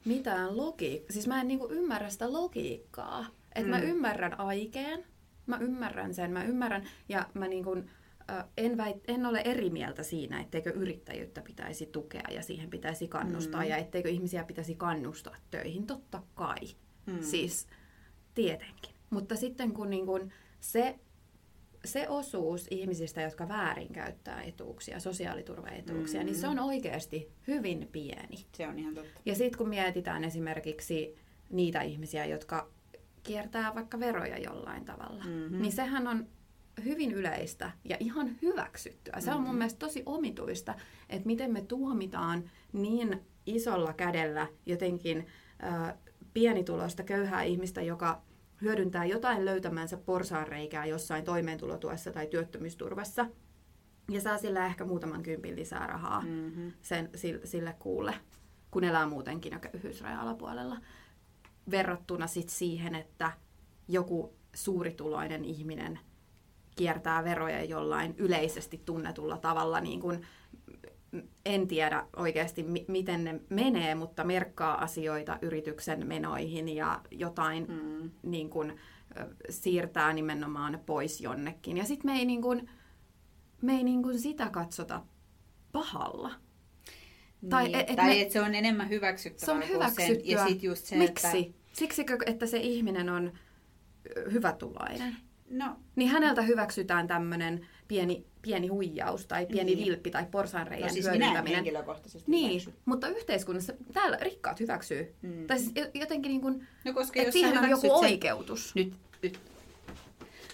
[SPEAKER 1] mitään logiikkaa. Siis mä en niinku ymmärrä sitä logiikkaa. Että mä
[SPEAKER 2] Mm.
[SPEAKER 1] ymmärrän aikeen, mä ymmärrän sen, mä ymmärrän, ja mä niinku, äh, en, väit, en ole eri mieltä siinä, etteikö yrittäjyyttä pitäisi tukea ja siihen pitäisi kannustaa,
[SPEAKER 2] Mm.
[SPEAKER 1] ja etteikö ihmisiä pitäisi kannustaa töihin, totta kai.
[SPEAKER 2] Mm.
[SPEAKER 1] Siis tietenkin. Mutta sitten kun niin kun se, se osuus ihmisistä, jotka väärinkäyttää etuuksia, sosiaaliturvaetuuksia,
[SPEAKER 2] Mm.
[SPEAKER 1] niin se on oikeasti hyvin pieni.
[SPEAKER 2] Se on ihan totta.
[SPEAKER 1] Ja sitten kun mietitään esimerkiksi niitä ihmisiä, jotka kiertää vaikka veroja jollain tavalla,
[SPEAKER 2] Mhm.
[SPEAKER 1] niin sehän on hyvin yleistä ja ihan hyväksyttyä. Se on mun
[SPEAKER 2] Mhm.
[SPEAKER 1] mielestä tosi omituista, että miten me tuomitaan niin isolla kädellä jotenkin äh, pienituloista köyhää ihmistä, joka hyödyntää jotain löytämänsä porsaanreikää jossain toimeentulotuessa tai työttömyysturvassa ja saa sillä ehkä muutaman kympin lisää rahaa
[SPEAKER 2] Mm-hmm.
[SPEAKER 1] sen, sille, sille kuulle, kun elää muutenkin jo köyhyysrajan alapuolella. Verrattuna sit siihen, että joku suurituloinen ihminen kiertää veroja jollain yleisesti tunnetulla tavalla, niin kuin en tiedä oikeasti mi- miten ne menee, mutta merkkaa asioita yrityksen menoihin ja jotain
[SPEAKER 2] Mm.
[SPEAKER 1] niin kuin, siirtää nimenomaan pois jonnekin. Ja sitten me ei, niin kuin, me ei niin kuin sitä katsota pahalla. Tai
[SPEAKER 2] niin,
[SPEAKER 1] et- et
[SPEAKER 2] tai
[SPEAKER 1] me-
[SPEAKER 2] että se on enemmän hyväksyttävää
[SPEAKER 1] Se on hyväksyttyä.
[SPEAKER 2] Sen, ja sit just se,
[SPEAKER 1] Miksi?
[SPEAKER 2] että...
[SPEAKER 1] Siksikö, että se ihminen on hyvätuloinen?
[SPEAKER 2] No,
[SPEAKER 1] Niin häneltä hyväksytään tämmöinen pieni, pieni huijaus tai pieni
[SPEAKER 2] Niin.
[SPEAKER 1] vilppi tai porsaanreijän
[SPEAKER 2] no siis
[SPEAKER 1] hyödyntäminen. Niin,
[SPEAKER 2] hyväksy.
[SPEAKER 1] mutta yhteiskunnassa täällä rikkaat hyväksyy.
[SPEAKER 2] Mm.
[SPEAKER 1] Tai siis jo- jotenkin niin kuin,
[SPEAKER 2] No koska
[SPEAKER 1] että
[SPEAKER 2] jos
[SPEAKER 1] siihen on joku
[SPEAKER 2] hyväksyt sen,
[SPEAKER 1] oikeutus.
[SPEAKER 2] nyt, nyt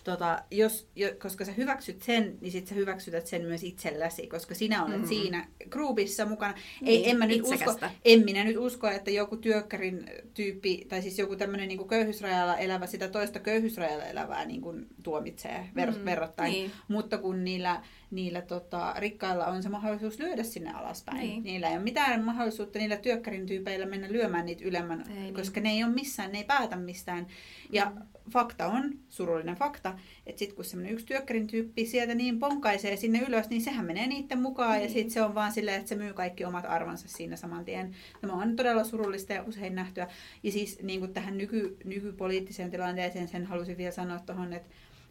[SPEAKER 2] tota, jos, jo, koska sä hyväksyt sen, niin sit sä hyväksytät sen myös itselläsi, koska sinä olet
[SPEAKER 1] Mm.
[SPEAKER 2] siinä groupissa mukana.
[SPEAKER 1] Niin,
[SPEAKER 2] Ei, en, mä nyt usko, en minä nyt usko, että joku työkkärin tyyppi, tai siis joku tämmöinen niin köyhyysrajalla elävä, sitä toista köyhyysrajalla elävää niin kuin tuomitsee ver,
[SPEAKER 1] Mm,
[SPEAKER 2] verrattain.
[SPEAKER 1] niin.
[SPEAKER 2] Mutta kun niillä, niillä tota, rikkailla on se mahdollisuus lyödä sinne alaspäin,
[SPEAKER 1] Niin.
[SPEAKER 2] niillä ei ole mitään mahdollisuutta niillä työkkärin tyypeillä mennä lyömään niitä ylemmän,
[SPEAKER 1] Ei niin.
[SPEAKER 2] koska ne ei ole missään, ne ei päätä mistään. Ja
[SPEAKER 1] Mm.
[SPEAKER 2] fakta on, surullinen fakta, että sitten kun semmoinen yksi työkkärin tyyppi sieltä niin ponkaisee sinne ylös, niin sehän menee niiden mukaan
[SPEAKER 1] Niin.
[SPEAKER 2] ja sitten se on vaan silleen, että se myy kaikki omat arvonsa siinä saman tien. Tämä on todella surullista ja usein nähtyä. Ja siis niin kuin tähän nyky, nykypoliittiseen tilanteeseen sen halusin vielä sanoa tuohon, että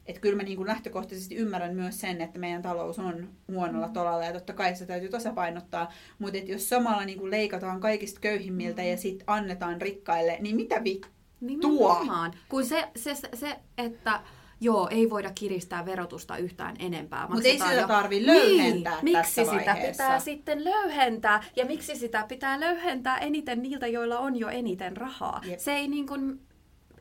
[SPEAKER 2] että kyllä mä niin kuin lähtökohtaisesti ymmärrän myös sen, että meidän talous on huonolla
[SPEAKER 1] Mm.
[SPEAKER 2] tolalla ja totta kai se täytyy tasapainottaa, mutta että jos samalla niin kuin leikataan kaikista köyhimmiltä
[SPEAKER 1] Mm.
[SPEAKER 2] ja sitten annetaan rikkaille, niin mitä vi...
[SPEAKER 1] Nimenomaan. Kun se, se, se, että joo, ei voida kiristää verotusta yhtään enempää.
[SPEAKER 2] Mut ei sitä
[SPEAKER 1] jo-
[SPEAKER 2] tarvi löyhentää
[SPEAKER 1] niin, miksi sitä
[SPEAKER 2] vaiheessa?
[SPEAKER 1] pitää sitten löyhentää? Ja miksi sitä pitää löyhentää eniten niiltä, joilla on jo eniten rahaa?
[SPEAKER 2] Jep.
[SPEAKER 1] Se ei, niin kuin,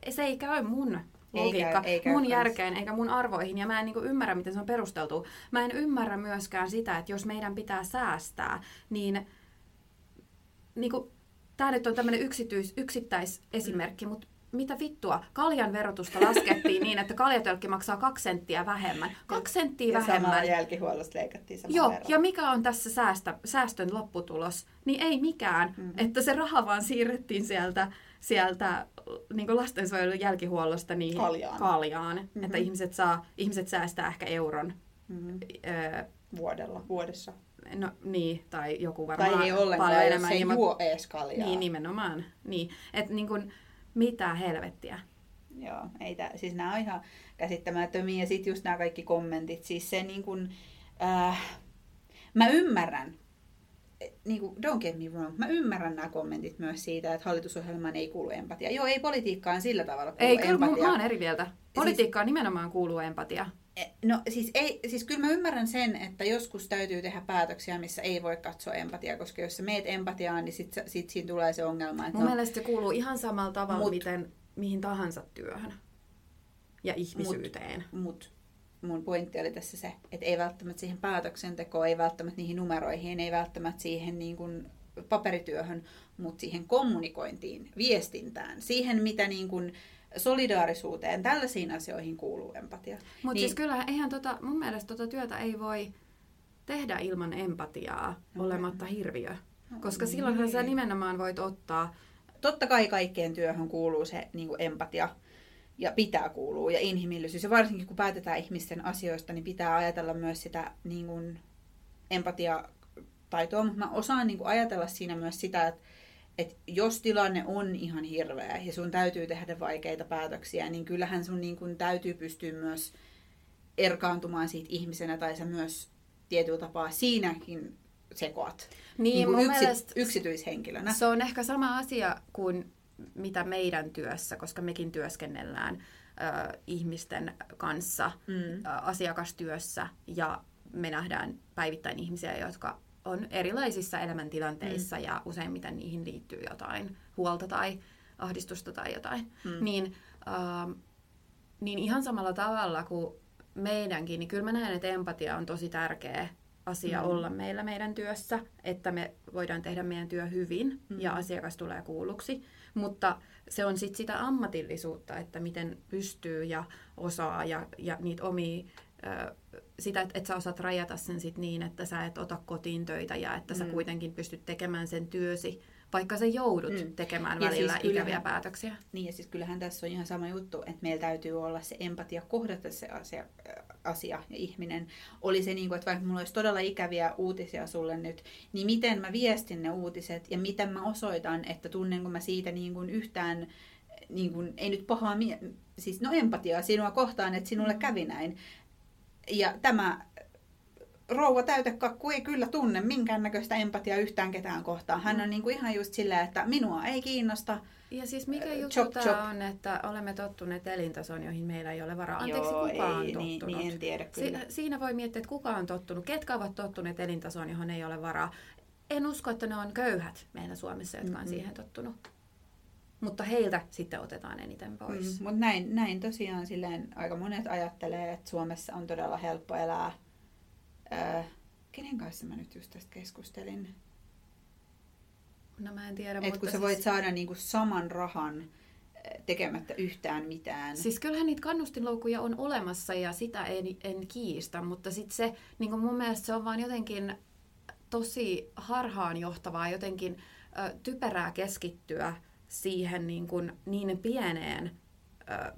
[SPEAKER 1] se ei käy mun logiikka
[SPEAKER 2] Eikä- eikä
[SPEAKER 1] mun
[SPEAKER 2] kans.
[SPEAKER 1] järkeen eikä mun arvoihin ja mä en niinku ymmärrä, miten se on perusteltu. Mä en ymmärrä myöskään sitä, että jos meidän pitää säästää, niin niinku, tämä nyt on tämmöinen yksityis, yksittäisesimerkki, mutta mitä vittua? Kaljan verotusta laskettiin niin, että kaljatölkki maksaa kaksi senttiä vähemmän. Kaksi senttiä
[SPEAKER 2] Ja
[SPEAKER 1] vähemmän.
[SPEAKER 2] samaa jälkihuollosta leikattiin saman
[SPEAKER 1] Joo,
[SPEAKER 2] verran.
[SPEAKER 1] ja mikä on tässä säästä, säästön lopputulos? Niin ei mikään, mm-hmm. että se raha vaan siirrettiin sieltä, sieltä niin lastensuojelun jälkihuollosta niihin
[SPEAKER 2] Kaljaan.
[SPEAKER 1] kaljaan
[SPEAKER 2] Mhm.
[SPEAKER 1] että ihmiset, saa, ihmiset säästää ehkä euron.
[SPEAKER 2] Mm,
[SPEAKER 1] Öö,
[SPEAKER 2] vuodella, vuodessa.
[SPEAKER 1] no niin, tai joku varmaan
[SPEAKER 2] Tai ei ollenkaan,
[SPEAKER 1] paljon enemmän.
[SPEAKER 2] se
[SPEAKER 1] ilman-
[SPEAKER 2] juo ees kaljaa.
[SPEAKER 1] Niin, nimenomaan. Niin. Että niin kuin, mitä helvettiä.
[SPEAKER 2] Joo, ei tää, siis nämä on ihan käsittämättömiä. Ja sitten just nämä kaikki kommentit. Siis se niin kuin, äh, mä ymmärrän, niin kuin, don't get me wrong, mä ymmärrän nämä kommentit myös siitä, että hallitusohjelmaan ei kuulu empatia. Joo, ei politiikkaan sillä tavalla kuulu
[SPEAKER 1] Ei, kyllä mun,
[SPEAKER 2] empatia.
[SPEAKER 1] mä oon eri mieltä. Politiikkaan nimenomaan kuuluu empatia.
[SPEAKER 2] Eh, No siis, ei, siis kyllä mä ymmärrän sen, että joskus täytyy tehdä päätöksiä, missä ei voi katsoa empatiaa, koska jos sä meet empatiaan, niin sit, sit siinä tulee se ongelma, että
[SPEAKER 1] Mun
[SPEAKER 2] no,
[SPEAKER 1] mielestä se kuuluu ihan samalla tavalla,
[SPEAKER 2] Mut-
[SPEAKER 1] miten mihin tahansa työhön ja ihmisyyteen.
[SPEAKER 2] Mut mun pointti oli tässä se, että ei välttämättä siihen päätöksentekoon, ei välttämättä niihin numeroihin, ei välttämättä siihen niin kuin paperityöhön, mutta siihen kommunikointiin, viestintään, siihen mitä niin kuin solidaarisuuteen, tällaisiin asioihin kuuluu empatia.
[SPEAKER 1] Mutta
[SPEAKER 2] Niin-
[SPEAKER 1] niin. siis kyllä eihän tota, mun mielestä tota työtä ei voi tehdä ilman empatiaa
[SPEAKER 2] No,
[SPEAKER 1] olematta hirviö.
[SPEAKER 2] No,
[SPEAKER 1] Koska silloinhan sä nimenomaan voit ottaa,
[SPEAKER 2] Totta kai kaikkeen työhön kuuluu se niin kuin empatia ja pitää kuulua ja inhimillisyys. Ja varsinkin kun päätetään ihmisten asioista, niin pitää ajatella myös sitä niin kuin empatiataitoa. Mutta mä osaan niin kuin ajatella siinä myös sitä, että, että jos tilanne on ihan hirveä ja sun täytyy tehdä vaikeita päätöksiä, niin kyllähän sun niin kuin täytyy pystyä myös erkaantumaan siitä ihmisenä tai sä myös tietyllä tapaa siinäkin sekoat
[SPEAKER 1] niin,
[SPEAKER 2] niin kuin
[SPEAKER 1] mun
[SPEAKER 2] yksi,
[SPEAKER 1] mielestä
[SPEAKER 2] yksityishenkilönä.
[SPEAKER 1] se on ehkä sama asia kuin mitä meidän työssä, koska mekin työskennellään ö, ihmisten kanssa
[SPEAKER 2] Mm.
[SPEAKER 1] ö, asiakastyössä ja me nähdään päivittäin ihmisiä, jotka on erilaisissa elämäntilanteissa mm. ja useimmiten niihin liittyy jotain huolta tai ahdistusta tai jotain.
[SPEAKER 2] Mm.
[SPEAKER 1] Niin, ähm, niin ihan samalla tavalla kuin meidänkin, niin kyllä mä näen, että empatia on tosi tärkeä asia
[SPEAKER 2] Mm.
[SPEAKER 1] olla meillä meidän työssä, että me voidaan tehdä meidän työ hyvin
[SPEAKER 2] Mm.
[SPEAKER 1] ja asiakas tulee kuulluksi. Mutta se on sitten sitä ammatillisuutta, että miten pystyy ja osaa ja, ja niitä omia, sitä, että et sä osaat rajata sen sit niin, että sä et ota kotiin töitä ja että sä
[SPEAKER 2] Mm.
[SPEAKER 1] kuitenkin pystyt tekemään sen työsi, vaikka sä joudut
[SPEAKER 2] Mm.
[SPEAKER 1] tekemään
[SPEAKER 2] Ja
[SPEAKER 1] välillä
[SPEAKER 2] siis
[SPEAKER 1] ikäviä
[SPEAKER 2] kyllähän-
[SPEAKER 1] päätöksiä.
[SPEAKER 2] Niin ja siis kyllähän tässä on ihan sama juttu, että meillä täytyy olla se empatia kohdata se asia, asia ja ihminen. Oli se niin kuin, että vaikka mulla olisi todella ikäviä uutisia sulle nyt, niin miten mä viestin ne uutiset ja miten mä osoitan, että tunnenko mä siitä niin kuin yhtään, niin kuin, ei nyt pahaa, mie- siis no empatiaa sinua kohtaan, että sinulle kävi näin. Ja tämä rouva täytekakku ei kyllä tunne minkäännäköistä empatiaa yhtään ketään kohtaan. Hän on niin kuin ihan just silleen, että minua ei kiinnosta,
[SPEAKER 1] Ja siis mikä
[SPEAKER 2] Äh,
[SPEAKER 1] juttu
[SPEAKER 2] chop,
[SPEAKER 1] tämä
[SPEAKER 2] chop.
[SPEAKER 1] on, että olemme tottuneet elintason, joihin meillä ei ole varaa. Anteeksi,
[SPEAKER 2] Joo,
[SPEAKER 1] kuka on
[SPEAKER 2] ei,
[SPEAKER 1] tottunut?
[SPEAKER 2] niin, niin en tiedä kyllä.
[SPEAKER 1] Si- siinä voi miettiä, että kuka on tottunut, ketkä ovat tottuneet elintasoon, johon ei ole varaa. En usko, että ne on köyhät meillä Suomessa, jotka on
[SPEAKER 2] Mm-mm.
[SPEAKER 1] siihen tottunut. Mutta heiltä sitten otetaan eniten pois.
[SPEAKER 2] Mm, mutta näin, näin tosiaan silleen aika monet ajattelee, että Suomessa on todella helppo elää. Öö, kenen kanssa mä nyt just tästä keskustelin?
[SPEAKER 1] No mä en tiedä,
[SPEAKER 2] Että
[SPEAKER 1] mutta
[SPEAKER 2] kun sä
[SPEAKER 1] siis,
[SPEAKER 2] voit saada niinku saman rahan eh, tekemättä yhtään mitään.
[SPEAKER 1] Siis kyllähän niitä kannustinloukkuja on olemassa ja sitä en, en kiistä, mutta sitten se, niin mun mielestä se on vaan jotenkin tosi harhaanjohtavaa, jotenkin ö, typerää keskittyä siihen niin, kuin, niin pieneen ö,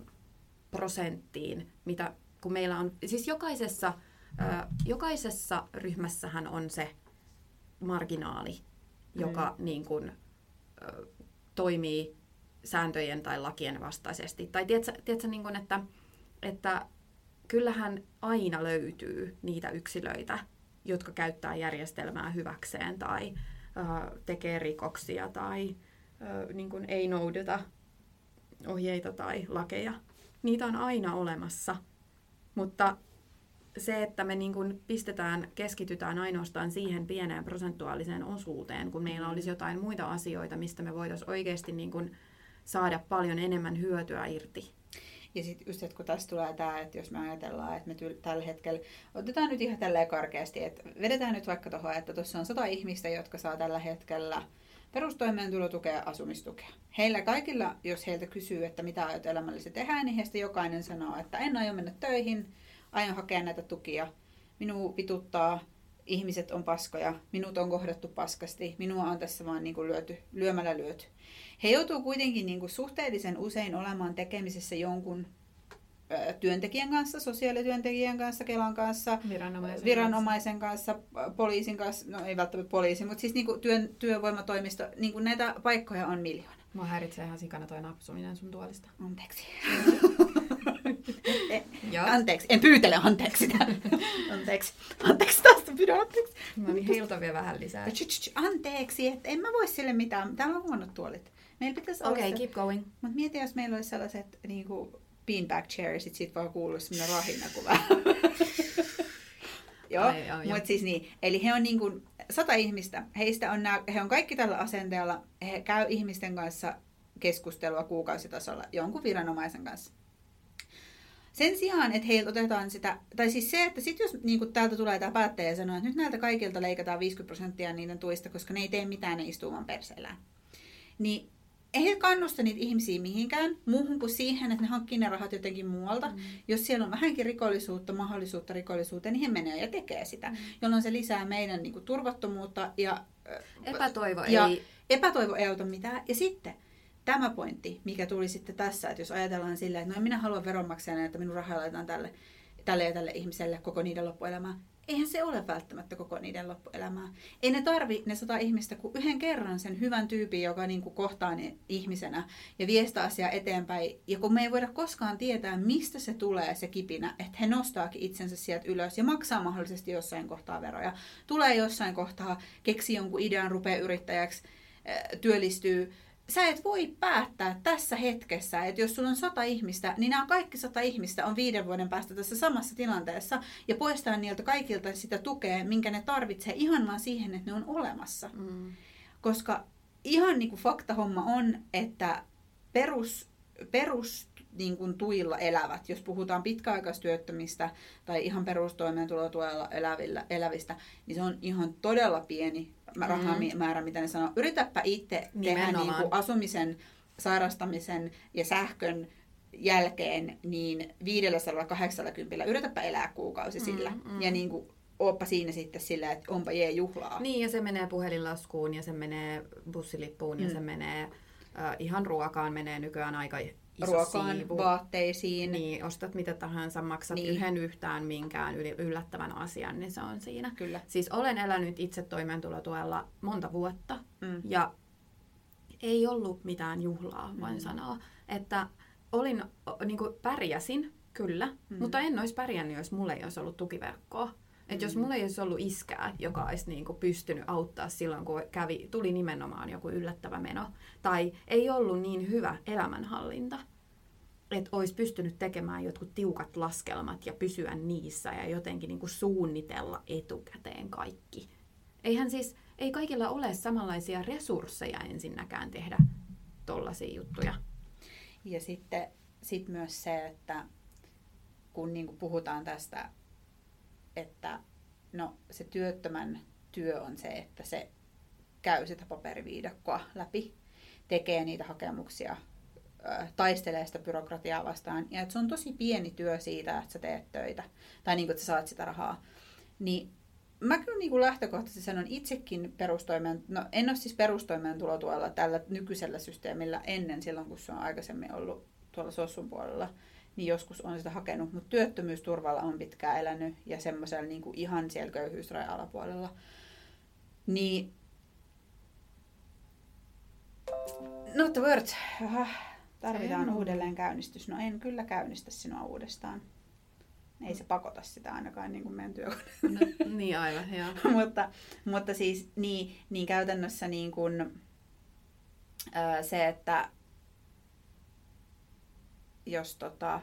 [SPEAKER 1] prosenttiin, mitä kun meillä on, siis jokaisessa, ö, jokaisessa ryhmässähän on se marginaali, joka mm. niin kuin, ö, toimii sääntöjen tai lakien vastaisesti. Tai tiedätkö, tiedätkö niin kuin, että, että kyllähän aina löytyy niitä yksilöitä, jotka käyttää järjestelmää hyväkseen tai ö, tekee rikoksia tai ö, niin kuin ei noudata ohjeita tai lakeja. Niitä on aina olemassa, mutta se, että me niin kuin pistetään, keskitytään ainoastaan siihen pieneen prosentuaaliseen osuuteen, kun meillä olisi jotain muita asioita, mistä me voitaisiin oikeasti niin kuin saada paljon enemmän hyötyä irti.
[SPEAKER 2] Ja sitten just, että kun tässä tulee tämä, että jos me ajatellaan, että me tyl- tällä hetkellä, otetaan nyt ihan tälleen karkeasti, että vedetään nyt vaikka tuohon, että tuossa on sata ihmistä, jotka saa tällä hetkellä perustoimeentulotukea ja asumistukea. Heillä kaikilla, jos heiltä kysyy, että mitä aiot elämällisesti tehdä, niin heistä jokainen sanoo, että en aio mennä töihin, aion hakea näitä tukia, minua pituttaa, ihmiset on paskoja, minut on kohdattu paskasti, minua on tässä vaan niin kuin lyöty, lyömällä lyöty. He joutuu kuitenkin niin kuin suhteellisen usein olemaan tekemisessä jonkun työntekijän kanssa, sosiaalityöntekijän kanssa, Kelan kanssa,
[SPEAKER 1] Viranomaisen,
[SPEAKER 2] viranomaisen kanssa, poliisin kanssa, no ei välttämättä poliisi, mutta siis niin kuin työn, työvoimatoimisto, niin kuin näitä paikkoja on miljoona.
[SPEAKER 1] Mua häiritsee ihan sikana toi napsuminen sun tuolista.
[SPEAKER 2] Anteeksi.
[SPEAKER 1] Joo.
[SPEAKER 2] anteeksi, en pyytele anteeksi sitä. anteeksi, anteeksi taas, pyydän anteeksi.
[SPEAKER 1] No niin, heiltä vielä vähän lisää.
[SPEAKER 2] Anteeksi, että en mä voi sille mitään. Täällä on huonot tuolit. Meillä pitäisi olla
[SPEAKER 1] Okei, okay, keep going.
[SPEAKER 2] Mutta mieti, jos meillä olisi sellaiset niin kuin beanbag chairs, sit siitä vaan kuuluisi semmoinen rahina joo,
[SPEAKER 1] joo.
[SPEAKER 2] mutta siis niin. Eli he on niin kuin sata ihmistä. Heistä on nää, he on kaikki tällä asenteella. He käy ihmisten kanssa keskustelua kuukausitasolla jonkun viranomaisen kanssa. Sen sijaan, että heiltä otetaan sitä, tai siis se, että sit jos niin kuin täältä tulee tämä päättäjä ja sanoo, että nyt näiltä kaikilta leikataan 50 prosenttia niiden tuista, koska ne ei tee mitään, ne istuu vaan perseellään. Niin ei he kannusta niitä ihmisiä mihinkään muuhun kuin siihen, että ne hankkii ne rahat jotenkin muualta. Mm. Jos siellä on vähänkin rikollisuutta, mahdollisuutta rikollisuuteen, niin he menee ja tekee sitä, mm. jolloin se lisää meidän niin kuin, turvattomuutta ja
[SPEAKER 1] Epätoivo
[SPEAKER 2] ja
[SPEAKER 1] ei...
[SPEAKER 2] epätoivo ei auta mitään. Ja sitten tämä pointti, mikä tuli sitten tässä, että jos ajatellaan silleen, että no en minä halua veronmaksajana, että minun rahaa laitetaan tälle, tälle ja tälle ihmiselle koko niiden loppuelämää. Eihän se ole välttämättä koko niiden loppuelämää. Ei ne tarvi ne sata ihmistä kuin yhden kerran sen hyvän tyypin, joka niin kuin kohtaa ne ihmisenä ja viestää asiaa eteenpäin. Ja kun me ei voida koskaan tietää, mistä se tulee se kipinä, että he nostaakin itsensä sieltä ylös ja maksaa mahdollisesti jossain kohtaa veroja. Tulee jossain kohtaa, keksi jonkun idean, rupeaa yrittäjäksi, työllistyy. Sä et voi päättää tässä hetkessä, että jos sulla on sata ihmistä, niin nämä kaikki sata ihmistä on viiden vuoden päästä tässä samassa tilanteessa ja poistaa niiltä kaikilta sitä tukea, minkä ne tarvitsee ihan vaan siihen, että ne on olemassa.
[SPEAKER 1] Mm.
[SPEAKER 2] Koska ihan niin kuin faktahomma on, että perus, perus niin kuin tuilla elävät, jos puhutaan pitkäaikaistyöttömistä tai ihan perustoimeentulotuella elävillä, elävistä, niin se on ihan todella pieni rahamäärä, mitä ne sanoo. Yritäpä itse tehdä niin kuin asumisen, sairastamisen ja sähkön jälkeen niin 580, yritäpä elää kuukausi
[SPEAKER 1] Mm,
[SPEAKER 2] sillä.
[SPEAKER 1] mm.
[SPEAKER 2] Ja niin kuin, ooppa siinä sitten sillä, että onpa jee juhlaa.
[SPEAKER 1] Niin, ja se menee puhelinlaskuun, ja se menee bussilippuun, ja
[SPEAKER 2] Mm.
[SPEAKER 1] se menee äh, ihan ruokaan menee nykyään aika iso
[SPEAKER 2] Ruokaan,
[SPEAKER 1] siivu.
[SPEAKER 2] vaatteisiin.
[SPEAKER 1] Niin, ostat mitä tahansa, maksat
[SPEAKER 2] Niin.
[SPEAKER 1] yhden yhtään minkään yllättävän asian, niin se on siinä.
[SPEAKER 2] Kyllä.
[SPEAKER 1] Siis olen elänyt itse toimeentulotuella monta vuotta,
[SPEAKER 2] Mm.
[SPEAKER 1] ja ei ollut mitään juhlaa, voin
[SPEAKER 2] Mm.
[SPEAKER 1] sanoa. Että olin, niin kuin pärjäsin, kyllä,
[SPEAKER 2] Mm.
[SPEAKER 1] mutta en olisi pärjännyt, jos mulla ei olisi ollut tukiverkkoa. Et jos
[SPEAKER 2] Mm.
[SPEAKER 1] mulla ei olisi ollut iskää, joka olisi niin kuin pystynyt auttaa silloin, kun kävi, tuli nimenomaan joku yllättävä meno, tai ei ollut niin hyvä elämänhallinta, että olisi pystynyt tekemään jotkut tiukat laskelmat ja pysyä niissä ja jotenkin niin kuin suunnitella etukäteen kaikki. Eihän siis, ei kaikilla ole samanlaisia resursseja ensinnäkään tehdä tollaisia juttuja.
[SPEAKER 2] Ja sitten sit myös se, että kun niinku puhutaan tästä, että no, se työttömän työ on se, että se käy sitä paperiviidakkoa läpi, tekee niitä hakemuksia, taistelee sitä byrokratiaa vastaan. Ja että se on tosi pieni työ siitä, että sä teet töitä tai niin kuin, että sä saat sitä rahaa. Niin mä kyllä niin kuin lähtökohtaisesti sanon itsekin perustoimeen, no en ole siis perustoimeentulotuella tällä nykyisellä systeemillä ennen silloin, kun se on aikaisemmin ollut tuolla sossun puolella, niin joskus on sitä hakenut, mutta työttömyysturvalla on pitkään elänyt ja semmoisella niin kuin ihan siellä köyhyysrajan alapuolella. Niin Not the word. Tarvitaan
[SPEAKER 1] En.
[SPEAKER 2] uudelleen käynnistys. No en kyllä käynnistä sinua uudestaan. Ei se pakota sitä ainakaan niin kuin meidän työkone.
[SPEAKER 1] No, niin aivan, joo.
[SPEAKER 2] mutta, mutta siis niin, niin käytännössä niin kuin, ää, se, että jos tota,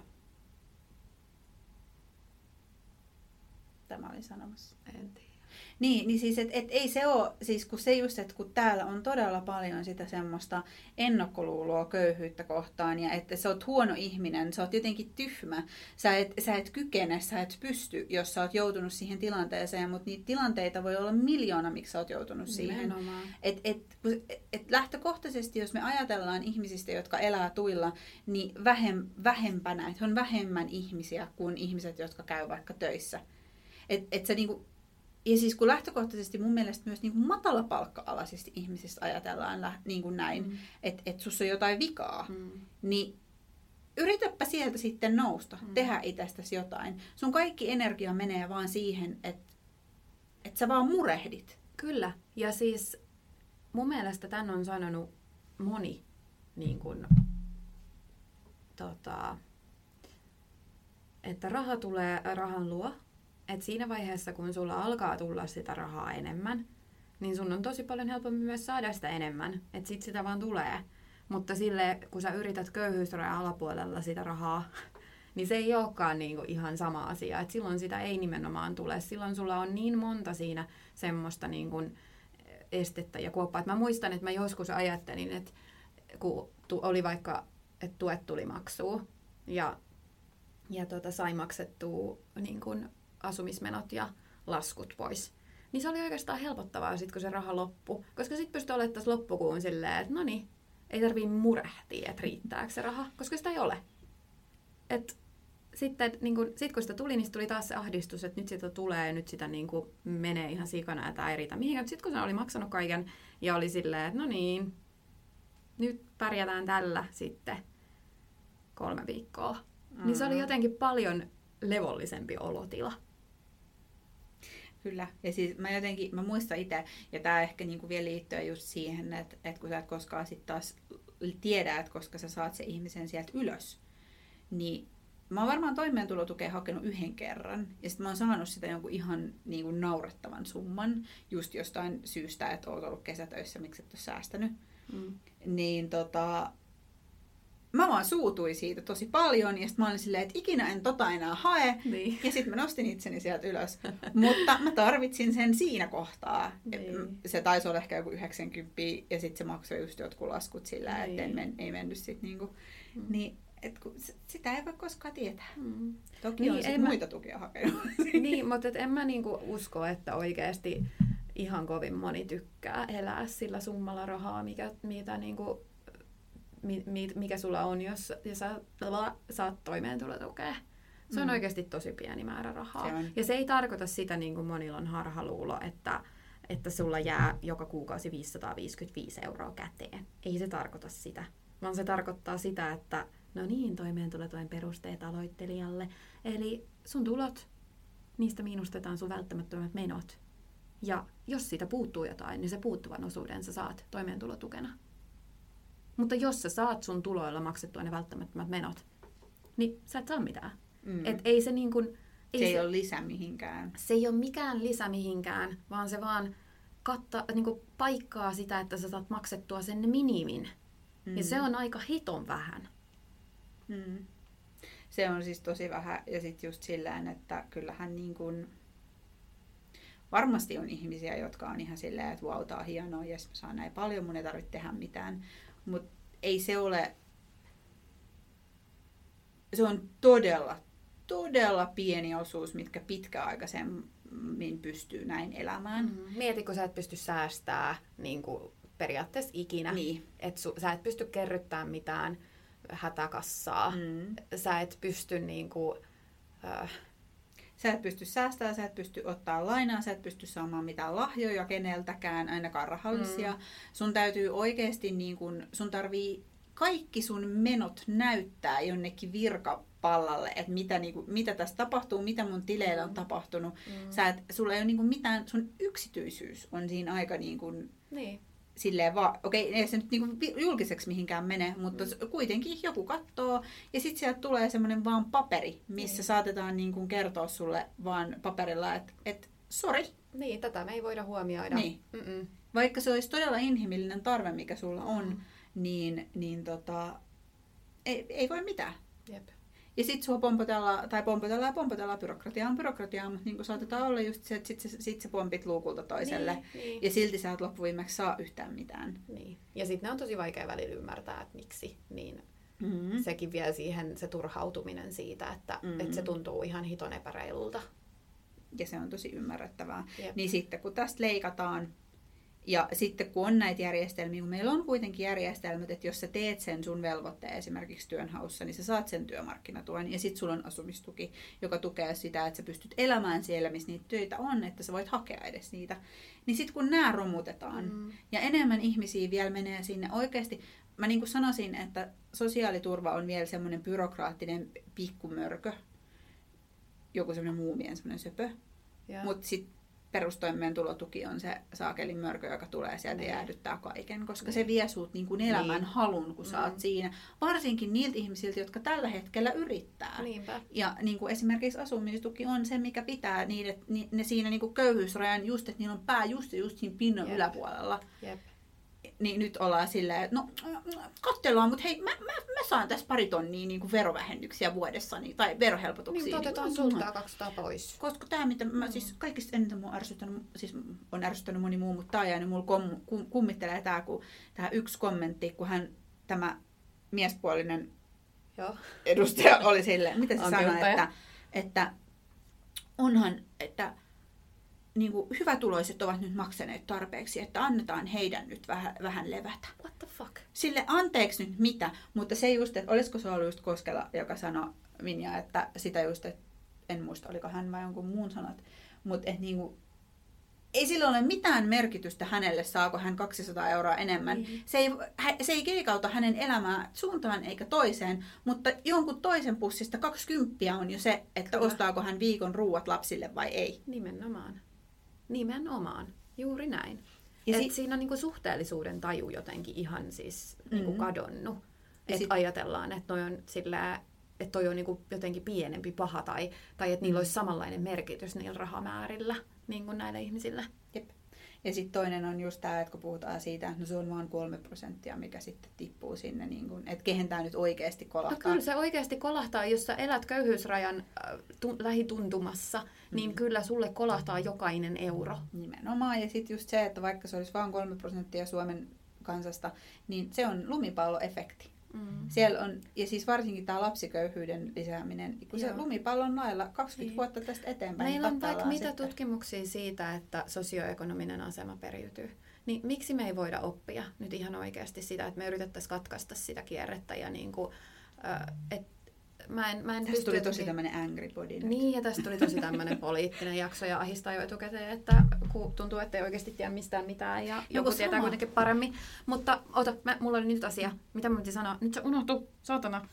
[SPEAKER 2] tämä oli sanomassa.
[SPEAKER 1] En tiedä.
[SPEAKER 2] Niin, niin siis et, et ei se ole, siis kun se just, että kun täällä on todella paljon sitä semmoista ennakkoluuloa köyhyyttä kohtaan ja että sä oot huono ihminen, sä oot jotenkin tyhmä, sä et, sä et kykene, sä et pysty, jos sä oot joutunut siihen tilanteeseen, mutta niitä tilanteita voi olla miljoona, miksi sä oot joutunut siihen. Et, et, et, et lähtökohtaisesti, jos me ajatellaan ihmisistä, jotka elää tuilla, niin vähem, vähempänä, että on vähemmän ihmisiä kuin ihmiset, jotka käy vaikka töissä. Et, et sä niinku, ja siis kun lähtökohtaisesti mun mielestä myös niin kuin matalapalkka-alaisesti ihmisistä ajatellaan niin kuin näin, mm. että et sussa on jotain vikaa, mm. niin yritäpä sieltä sitten nousta, mm. tehdä itsestäsi jotain. Sun kaikki energia menee vaan siihen, että et sä vaan murehdit.
[SPEAKER 1] Kyllä, ja siis mun mielestä tämän on sanonut moni niin kuin, tota, että raha tulee rahan luo, että siinä vaiheessa, kun sulla alkaa tulla sitä rahaa enemmän, niin sun on tosi paljon helpompi myös saada sitä enemmän. Että sit sitä vaan tulee. Mutta sille, kun sä yrität köyhyysrajan alapuolella sitä rahaa, niin se ei olekaan niinku ihan sama asia. Et silloin sitä ei nimenomaan tule. Silloin sulla on niin monta siinä semmoista niinku estettä ja kuoppaa. Et mä muistan, että mä joskus ajattelin, että kun oli vaikka, että tuet tuli maksuun ja, ja tota, sai maksettua niin kun asumismenot ja laskut pois. Niin se oli oikeastaan helpottavaa sit, kun se raha loppu. Koska sitten pystyi olemaan tässä loppukuun silleen, että no niin, ei tarvii murehtia, että riittääkö se raha, koska sitä ei ole. Et sitten niin kun, sit kun sitä tuli, niin tuli taas se ahdistus, että nyt sitä tulee ja nyt sitä niin kun, menee ihan sikana ja tämä ei riitä mihinkään. Sitten kun se oli maksanut kaiken ja oli silleen, että no niin, nyt pärjätään tällä sitten kolme viikkoa. Mm. Niin se oli jotenkin paljon levollisempi olotila.
[SPEAKER 2] Kyllä. Ja siis mä jotenkin, mä muistan itse, ja tämä ehkä niinku vielä liittyy just siihen, että, että kun sä et koskaan sit taas tiedä, että koska sä saat se ihmisen sieltä ylös, niin mä oon varmaan toimeentulotukea hakenut yhden kerran, ja sitten mä oon saanut sitä jonkun ihan niin kuin naurettavan summan, just jostain syystä, että oot ollut kesätöissä, miksi et ole säästänyt. Mm. Niin tota, mä vaan suutuin siitä tosi paljon ja sitten mä olin silleen, että ikinä en tota enää hae. Niin. Ja sitten mä nostin itseni sieltä ylös. Mutta mä tarvitsin sen siinä kohtaa. Niin. Se taisi olla ehkä joku 90 ja sitten se maksoi just jotkut laskut sillä, niin. että men, ei mennyt sitten niinku. Mm. Niin, et kun, sitä ei voi koskaan tietää. Mm. Toki niin, on sit muita mä... tukia hakenut.
[SPEAKER 1] niin, mutta et en mä niinku usko, että oikeasti ihan kovin moni tykkää elää sillä summalla rahaa, mikä, mitä niinku mikä sulla on, jos, jos sä saat toimeentulotukea. Se on mm. oikeasti tosi pieni määrä rahaa. Se ja se ei tarkoita sitä, niin kuin monilla on harhaluulo, että, että sulla jää joka kuukausi 555 euroa käteen. Ei se tarkoita sitä, vaan se tarkoittaa sitä, että no niin, toimeentulotuen perusteet aloittelijalle. Eli sun tulot, niistä miinustetaan sun välttämättömät menot. Ja jos siitä puuttuu jotain, niin se puuttuvan osuuden sä saat toimeentulotukena. Mutta jos sä saat sun tuloilla maksettua ne välttämättömät menot, niin sä et saa mitään. Mm. Et ei se niin kuin,
[SPEAKER 2] ei se ei se, ole lisä mihinkään.
[SPEAKER 1] Se ei ole mikään lisä mihinkään, vaan se vaan katta, niin kuin paikkaa sitä, että sä saat maksettua sen minimin. Mm. Ja se on aika hiton vähän.
[SPEAKER 2] Mm. Se on siis tosi vähän. Ja sitten just sillä että kyllähän niin kuin, varmasti on ihmisiä, jotka on ihan silleen, että vau, wow, on hienoa, jes mä saan näin paljon, mun ei tarvitse tehdä mitään. Mutta ei se ole, se on todella, todella pieni osuus, mitkä pitkäaikaisemmin pystyy näin elämään. Mm-hmm.
[SPEAKER 1] Mieti, kun sä et pysty säästää niin kuin periaatteessa ikinä. Niin. Et su, sä et pysty kerryttämään mitään hätäkassaa. Mm. Sä et pysty niin kuin,
[SPEAKER 2] äh, Sä et pysty säästämään, sä et pysty ottaa lainaa, sä et pysty saamaan mitään lahjoja keneltäkään, ainakaan rahallisia. Mm. Sun täytyy oikeasti, niin kun, sun tarvii kaikki sun menot näyttää jonnekin virkapallalle, että mitä, niin kuin, mitä tässä tapahtuu, mitä mun tileillä on mm. tapahtunut. Mm. Sä et, sulla ei ole niin kuin mitään, sun yksityisyys on siinä aika niin kuin, niin silleen vaan, okei, ei se nyt niinku julkiseksi mihinkään mene, mutta mm. kuitenkin joku katsoo ja sitten sieltä tulee semmoinen vaan paperi, missä mm. saatetaan niinku kertoa sulle vaan paperilla, että et, sori.
[SPEAKER 1] Niin, tätä me ei voida huomioida. Niin.
[SPEAKER 2] Mm-mm. Vaikka se olisi todella inhimillinen tarve, mikä sulla on, mm. niin, niin tota, ei, ei voi mitään. Ja sit sua pompotellaan, tai pompotellaan ja pompotellaan byrokratiaa on byrokratiaa, mutta niin saatetaan olla just se, että sit, se, sit se pompit luukulta toiselle.
[SPEAKER 1] Niin, niin.
[SPEAKER 2] Ja silti sä et loppuviimeksi saa yhtään mitään.
[SPEAKER 1] Niin. Ja sitten ne on tosi vaikea välillä ymmärtää, että miksi. Niin
[SPEAKER 2] Mm-hmm.
[SPEAKER 1] sekin vie siihen se turhautuminen siitä, että,
[SPEAKER 2] Mm.
[SPEAKER 1] että se tuntuu ihan hiton epäreilulta.
[SPEAKER 2] Ja se on tosi ymmärrettävää.
[SPEAKER 1] Jep.
[SPEAKER 2] Niin sitten kun tästä leikataan, ja sitten kun on näitä järjestelmiä, kun meillä on kuitenkin järjestelmät, että jos sä teet sen sun velvoitteen esimerkiksi työnhaussa, niin sä saat sen työmarkkinatuen ja sitten sulla on asumistuki, joka tukee sitä, että sä pystyt elämään siellä, missä niitä töitä on, että sä voit hakea edes niitä. Niin sitten kun nämä romutetaan
[SPEAKER 1] Mm.
[SPEAKER 2] ja enemmän ihmisiä vielä menee sinne oikeasti, mä niin kuin sanoisin, että sosiaaliturva on vielä semmoinen byrokraattinen pikkumörkö, joku semmoinen muumien semmoinen söpö,
[SPEAKER 1] Ja,
[SPEAKER 2] mutta sitten perustoimeentulotuki on se saakelin mörkö, joka tulee sieltä
[SPEAKER 1] Niin.
[SPEAKER 2] ja jäädyttää kaiken, koska
[SPEAKER 1] Niin.
[SPEAKER 2] se vie sut niin kuin elämän
[SPEAKER 1] Niin.
[SPEAKER 2] halun, kun sä
[SPEAKER 1] Mm.
[SPEAKER 2] oot siinä. Varsinkin niiltä ihmisiltä, jotka tällä hetkellä yrittää.
[SPEAKER 1] niinpä.
[SPEAKER 2] Ja niin kuin esimerkiksi asumistuki on se, mikä pitää niiden, ni- ne siinä niin kuin köyhyysrajan just, että niillä on pää just, just siinä pinnan
[SPEAKER 1] Jep.
[SPEAKER 2] yläpuolella.
[SPEAKER 1] Jep.
[SPEAKER 2] Niin nyt ollaan silleen, että no katsellaan, mutta hei, mä, mä, mä saan tässä pari tonnia niin kuin verovähennyksiä vuodessa niin, tai verohelpotuksia.
[SPEAKER 1] Niin, mutta otetaan
[SPEAKER 2] kuin-
[SPEAKER 1] sulta tää 200 pois.
[SPEAKER 2] koska tämä, mitä mä siis kaikista eniten mua ärsyttänyt, siis on ärsyttänyt moni muu, mutta tämä on jäänyt mulla kom, kum, kummittelee tämä, kun tämä yksi kommentti, kun hän, tämä miespuolinen
[SPEAKER 1] Joo.
[SPEAKER 2] edustaja oli silleen, mitä se sanoi, että, että onhan, että niin kuin hyvätuloiset ovat nyt maksaneet tarpeeksi, että annetaan heidän nyt vähän, vähän levätä.
[SPEAKER 1] What the fuck?
[SPEAKER 2] Sille anteeksi nyt mitä, mutta se just, että olisiko se ollut just Koskela, joka sanoi Minja, että sitä just, että en muista, oliko hän vai jonkun muun sanat, mutta että niinku, ei sillä ole mitään merkitystä hänelle, saako hän 200 euroa enemmän.
[SPEAKER 1] Niin.
[SPEAKER 2] Se ei, se ei keikauta hänen elämää suuntaan eikä toiseen, mutta jonkun toisen pussista 20 on jo se, että
[SPEAKER 1] Kyllä.
[SPEAKER 2] ostaako hän viikon ruuat lapsille vai ei.
[SPEAKER 1] Nimenomaan. Nimenomaan. Juuri näin.
[SPEAKER 2] Ja
[SPEAKER 1] Ja
[SPEAKER 2] si-
[SPEAKER 1] Et siinä on niinku suhteellisuuden taju jotenkin ihan siis niinku
[SPEAKER 2] Mhm.
[SPEAKER 1] kadonnut. Että
[SPEAKER 2] sit-
[SPEAKER 1] ajatellaan, että toi on sillä että toi on niinku jotenkin pienempi paha tai, tai että niillä olisi samanlainen merkitys niillä rahamäärillä niin kuin näillä ihmisillä.
[SPEAKER 2] Jep. Ja sitten toinen on just tämä, että kun puhutaan siitä, että no se on vain kolme prosenttia, mikä sitten tippuu sinne, niin kun, että kehen tämä nyt oikeasti
[SPEAKER 1] No
[SPEAKER 2] kolahtaa.
[SPEAKER 1] kyllä se oikeasti kolahtaa, jos sä elät köyhyysrajan äh, tu- lähituntumassa, niin
[SPEAKER 2] Mhm.
[SPEAKER 1] kyllä sulle kolahtaa jokainen euro.
[SPEAKER 2] Nimenomaan. Ja sitten just se, että vaikka se olisi vain kolme prosenttia Suomen kansasta, niin se on lumipalloefekti.
[SPEAKER 1] Mm.
[SPEAKER 2] Siellä on, ja siis varsinkin tämä lapsiköyhyyden lisääminen, kun se
[SPEAKER 1] Joo.
[SPEAKER 2] lumipallon lailla 20
[SPEAKER 1] Niin.
[SPEAKER 2] vuotta tästä eteenpäin.
[SPEAKER 1] Meillä on
[SPEAKER 2] niin
[SPEAKER 1] vaikka mitä
[SPEAKER 2] sitten.
[SPEAKER 1] tutkimuksia siitä, että sosioekonominen asema periytyy. Niin miksi me ei voida oppia nyt ihan oikeasti sitä, että me yritettäisiin katkaista sitä kierrettä ja niin kuin, äh, et, mä en, mä en
[SPEAKER 2] Tästä
[SPEAKER 1] pysty
[SPEAKER 2] tuli tosi
[SPEAKER 1] jotenkin-
[SPEAKER 2] tämmöinen angry body nyt.
[SPEAKER 1] Niin, ja tästä tuli tosi tämmöinen poliittinen jakso ja ahistaa jo etukäteen, että kun tuntuu, että ei oikeasti tiedä mistään mitään ja joku
[SPEAKER 2] sama.
[SPEAKER 1] tietää kuitenkin paremmin. Mutta ota, mä, mulla oli nyt asia, mitä mä piti sanoa. Nyt se unohtuu, saatana.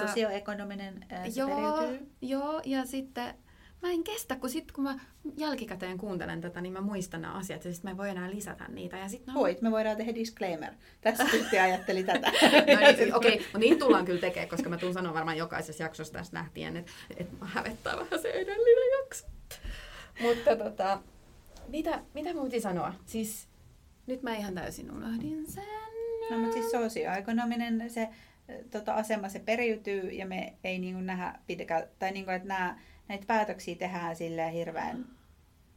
[SPEAKER 2] Sosioekonominen ää, se
[SPEAKER 1] joo,
[SPEAKER 2] periytyy.
[SPEAKER 1] joo, ja sitten mä en kestä, kun sit kun mä jälkikäteen kuuntelen tätä, niin mä muistan nämä asiat ja sitten mä en voi enää lisätä niitä. Ja sit ne on-
[SPEAKER 2] Voit, me voidaan tehdä disclaimer. Tässä tytti ajatteli tätä.
[SPEAKER 1] No niin, okei, okay, niin tullaan kyllä tekemään, koska mä tuun sanoa varmaan jokaisessa jaksossa tästä lähtien, että, että mä hävettää vähän se edellinen jakso. Mutta tota, mitä, mitä piti sanoa? Siis nyt mä ihan täysin unohdin sen.
[SPEAKER 2] No, mutta siis sosioekonominen se tota, asema se periytyy ja me ei niin kuin nähdä pitkä, tai niin kuin, että nämä, näitä päätöksiä tehdään silleen hirveän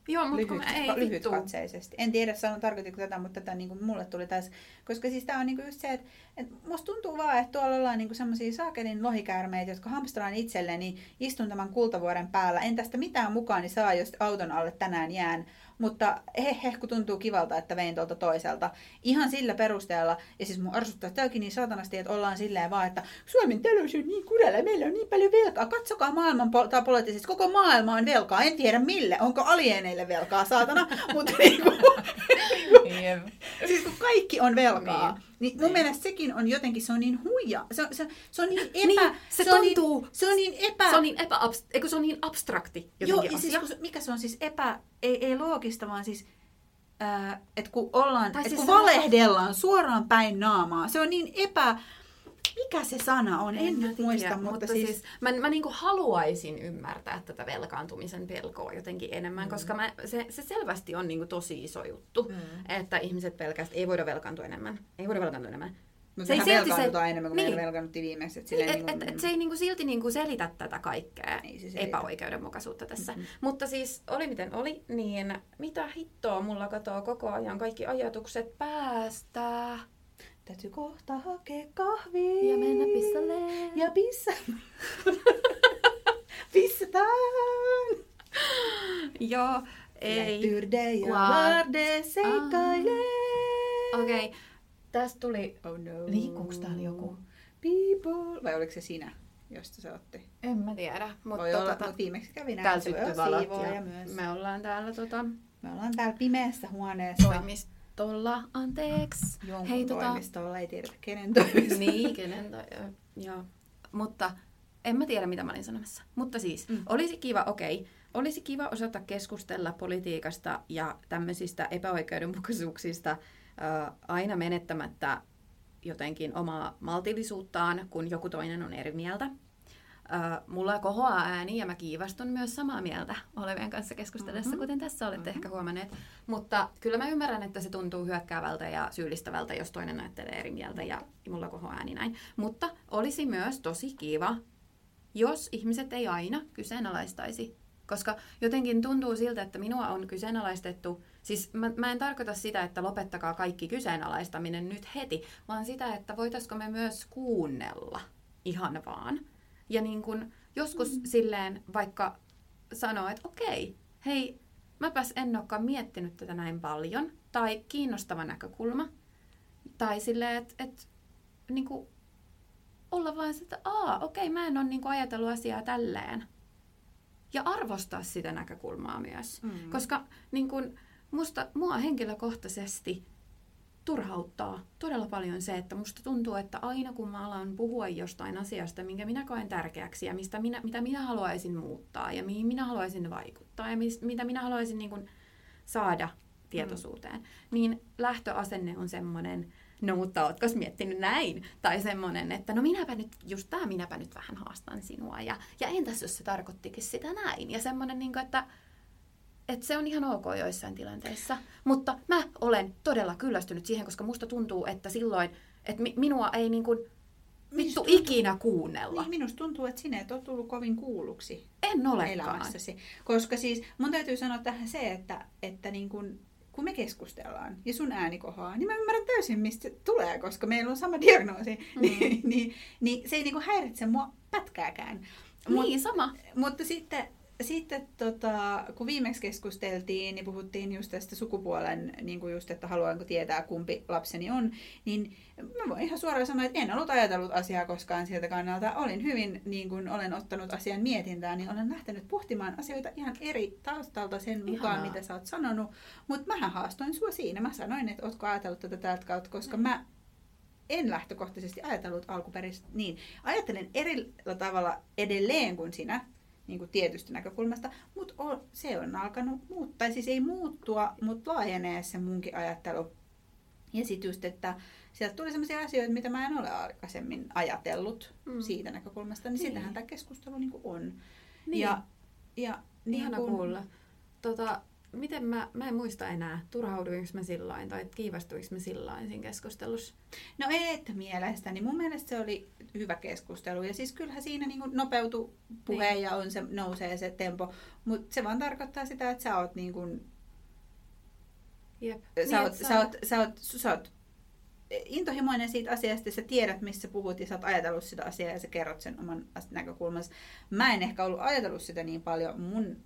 [SPEAKER 1] Joo, mutta
[SPEAKER 2] lyhyt,
[SPEAKER 1] ei
[SPEAKER 2] lyhytkatseisesti. En tiedä, sanon, tarkoitiko tätä, mutta tätä niin kuin mulle tuli tässä. Koska siis tämä on niin kuin just se, että, että musta tuntuu vaan, että tuolla ollaan niin semmoisia saakelin lohikäärmeitä, jotka hamstraan itselleni, istun tämän kultavuoren päällä. En tästä mitään mukaan niin saa, jos auton alle tänään jään. Mutta he, he, kun tuntuu kivalta, että vein tuolta toiselta. Ihan sillä perusteella, ja siis mun arsuttaa tämäkin niin saatanasti, että ollaan silleen vaan, että Suomen talous on niin kurella, meillä on niin paljon velkaa. Katsokaa maailman po- tai poliittisesti, koko maailma on velkaa. En tiedä mille, onko alieneille velkaa, saatana. Mutta niin kuin, siis kun kaikki on velkaa, niin, niin mun
[SPEAKER 1] Niin.
[SPEAKER 2] mielestä sekin on jotenkin, se on niin huija. Se, se, se on niin epä...
[SPEAKER 1] Niin, se
[SPEAKER 2] on niin,
[SPEAKER 1] tuntuu-
[SPEAKER 2] se on niin epä...
[SPEAKER 1] Se on niin, epä, eikö se on niin abstrakti
[SPEAKER 2] Joo,
[SPEAKER 1] jotenkin
[SPEAKER 2] ja
[SPEAKER 1] asia.
[SPEAKER 2] siis, kun, se- mikä se on siis epä, ei, ei loogista, vaan siis, ää, että kun ollaan, että
[SPEAKER 1] siis
[SPEAKER 2] kun
[SPEAKER 1] se on-
[SPEAKER 2] valehdellaan suoraan päin naamaa, se on niin epä, mikä se sana on, en,
[SPEAKER 1] mä
[SPEAKER 2] nyt
[SPEAKER 1] tiedä,
[SPEAKER 2] muista, mutta, siis,
[SPEAKER 1] mä, mä niinku haluaisin ymmärtää tätä velkaantumisen pelkoa jotenkin enemmän, mm. koska mä, se, se selvästi on niinku tosi iso juttu,
[SPEAKER 2] Mm.
[SPEAKER 1] että ihmiset pelkästään ei voida velkaantua enemmän, ei voida velkaantua enemmän.
[SPEAKER 2] No
[SPEAKER 1] Se ei silti se-
[SPEAKER 2] enemmän kuin
[SPEAKER 1] niin.
[SPEAKER 2] meillä velkaannuttiin viimeksi. Et
[SPEAKER 1] Niin, et,
[SPEAKER 2] niin
[SPEAKER 1] et,
[SPEAKER 2] kuin,
[SPEAKER 1] et se ei niinku silti niinku selitä tätä kaikkea
[SPEAKER 2] Ei se selitä.
[SPEAKER 1] epäoikeudenmukaisuutta tässä.
[SPEAKER 2] Mhm.
[SPEAKER 1] Mutta siis oli miten oli, niin mitä hittoa mulla katoo koko ajan kaikki ajatukset päästä.
[SPEAKER 2] Täytyy kohta hakea kahvia.
[SPEAKER 1] Ja mennä pissalle.
[SPEAKER 2] Ja pissa. Pissataan.
[SPEAKER 1] Joo, ei.
[SPEAKER 2] Lätyrde ja larde seikkailee.
[SPEAKER 1] Okei, okay. tästä tuli...
[SPEAKER 2] Oh no.
[SPEAKER 1] Liikkuuks täällä joku?
[SPEAKER 2] People. Vai oliko se sinä, josta se otti?
[SPEAKER 1] En mä tiedä, mutta
[SPEAKER 2] Voi olla,
[SPEAKER 1] tota,
[SPEAKER 2] mutta viimeksi kävi näin.
[SPEAKER 1] täällä
[SPEAKER 2] olla
[SPEAKER 1] valot
[SPEAKER 2] siivooja
[SPEAKER 1] ja
[SPEAKER 2] myös.
[SPEAKER 1] me ollaan täällä tota,
[SPEAKER 2] Me ollaan täällä pimeässä huoneessa.
[SPEAKER 1] Toimistolla. Anteeksi.
[SPEAKER 2] Jonkun
[SPEAKER 1] Hei, tota-
[SPEAKER 2] toimistolla, ei tiedetä kenen toimistolla.
[SPEAKER 1] niin, kenen tai, joo. Mutta en mä tiedä, mitä mä olin sanomassa. Mutta siis,
[SPEAKER 2] mm.
[SPEAKER 1] olisi kiva, okei, okay, olisi kiva osata keskustella politiikasta ja tämmöisistä epäoikeudenmukaisuuksista äh, aina menettämättä jotenkin omaa maltillisuuttaan, kun joku toinen on eri mieltä. Äh, mulla kohoaa ääni ja mä kiivastun myös samaa mieltä olevien kanssa keskustellessa,
[SPEAKER 2] Mhm.
[SPEAKER 1] mm-hmm. kuten tässä olette
[SPEAKER 2] Mhm.
[SPEAKER 1] mm-hmm. ehkä huomanneet. Mutta kyllä mä ymmärrän, että se tuntuu hyökkäävältä ja syyllistävältä, jos toinen ajattelee eri mieltä ja mulla kohoaa ääni näin. Mutta olisi myös tosi kiva, jos ihmiset ei aina kyseenalaistaisi. Koska jotenkin tuntuu siltä, että minua on kyseenalaistettu. Siis mä, mä en tarkoita sitä, että lopettakaa kaikki kyseenalaistaminen nyt heti, vaan sitä, että voitaisiko me myös kuunnella ihan vaan. Ja niin kun joskus mm. silleen vaikka sanoo, että okei, hei, mäpäs en olekaan miettinyt tätä näin paljon, tai kiinnostava näkökulma, tai silleen, että et, niin kuin olla vaan sitä, että aa, okei, mä en ole niin ajatellut asiaa tälleen. Ja arvostaa sitä näkökulmaa myös.
[SPEAKER 2] Mm.
[SPEAKER 1] Koska niin kun, musta, mua henkilökohtaisesti turhauttaa todella paljon se, että musta tuntuu, että aina kun mä alan puhua jostain asiasta, minkä minä koen tärkeäksi ja mistä minä, mitä minä haluaisin muuttaa ja mihin minä haluaisin vaikuttaa ja mis, mitä minä haluaisin niin kun, saada tietoisuuteen, mm. niin lähtöasenne on semmoinen, no mutta ootko miettinyt näin? Tai semmoinen, että no minäpä nyt, just tämä minäpä nyt vähän haastan sinua. Ja, ja entäs jos se tarkoittikin sitä näin? Ja semmoinen, niin kuin, että, että se on ihan ok joissain tilanteissa. Mutta mä olen todella kyllästynyt siihen, koska musta tuntuu, että silloin, että mi- minua ei niin kuin, vittu
[SPEAKER 2] tuntuu-
[SPEAKER 1] ikinä kuunnella.
[SPEAKER 2] Niin, minusta tuntuu, että sinä et ole tullut kovin kuulluksi
[SPEAKER 1] En olekaan.
[SPEAKER 2] elämässäsi. Koska siis mun täytyy sanoa tähän se, että, että niin kun, kun me keskustellaan ja sun ääni kohoaa, niin mä ymmärrän täysin, mistä tulee, koska meillä on sama diagnoosi. Mm. niin, niin, niin se ei niin häiritse mua pätkääkään. Mut,
[SPEAKER 1] Niin, sama.
[SPEAKER 2] mutta sitten, sitten tota, kun viimeksi keskusteltiin, niin puhuttiin just tästä sukupuolen, niin kuin just, että haluanko tietää kumpi lapseni on, niin mä voin ihan suoraan sanoa, että en ollut ajatellut asiaa koskaan sieltä kannalta. Olin hyvin, niin kuin olen ottanut asian mietintään, niin olen lähtenyt pohtimaan asioita ihan eri taustalta sen mukaan,
[SPEAKER 1] Ihanaa.
[SPEAKER 2] mitä sä oot sanonut. Mutta mähän haastoin sua siinä. Mä sanoin, että ootko ajatellut tätä tältä kautta, koska mä en lähtökohtaisesti ajatellut alkuperäisesti niin. Ajattelen eri tavalla edelleen kuin sinä, niin kuin tietystä näkökulmasta, mutta se on alkanut muuttaa, siis ei muuttua, mutta laajenee se munkin ajattelu. Ja sitten just, että sieltä tuli sellaisia asioita, mitä mä en ole aikaisemmin ajatellut
[SPEAKER 1] Mm.
[SPEAKER 2] siitä näkökulmasta, niin,
[SPEAKER 1] Niin.
[SPEAKER 2] sitähän tämä keskustelu niin on.
[SPEAKER 1] Niin.
[SPEAKER 2] Ja, ja niin
[SPEAKER 1] Ihana
[SPEAKER 2] kun-
[SPEAKER 1] kuulla. Tota, miten mä, mä en muista enää, turhauduinko mä silloin tai kiivastuinko mä silloin siinä keskustelussa.
[SPEAKER 2] No et mielestäni. Mun mielestä se oli hyvä keskustelu. Ja siis kyllähän siinä niin nopeutui puhe
[SPEAKER 1] Niin.
[SPEAKER 2] ja on se, nousee se tempo. Mutta se vaan tarkoittaa sitä, että sä oot, niin kuin,
[SPEAKER 1] Jep.
[SPEAKER 2] sä, oot,
[SPEAKER 1] että
[SPEAKER 2] sä, oot, sä, oot, sä oot intohimoinen siitä asiasta, sä tiedät, missä puhut ja sä oot ajatellut sitä asiaa ja sä kerrot sen oman näkökulmansa. Mä en ehkä ollut ajatellut sitä niin paljon. Mun,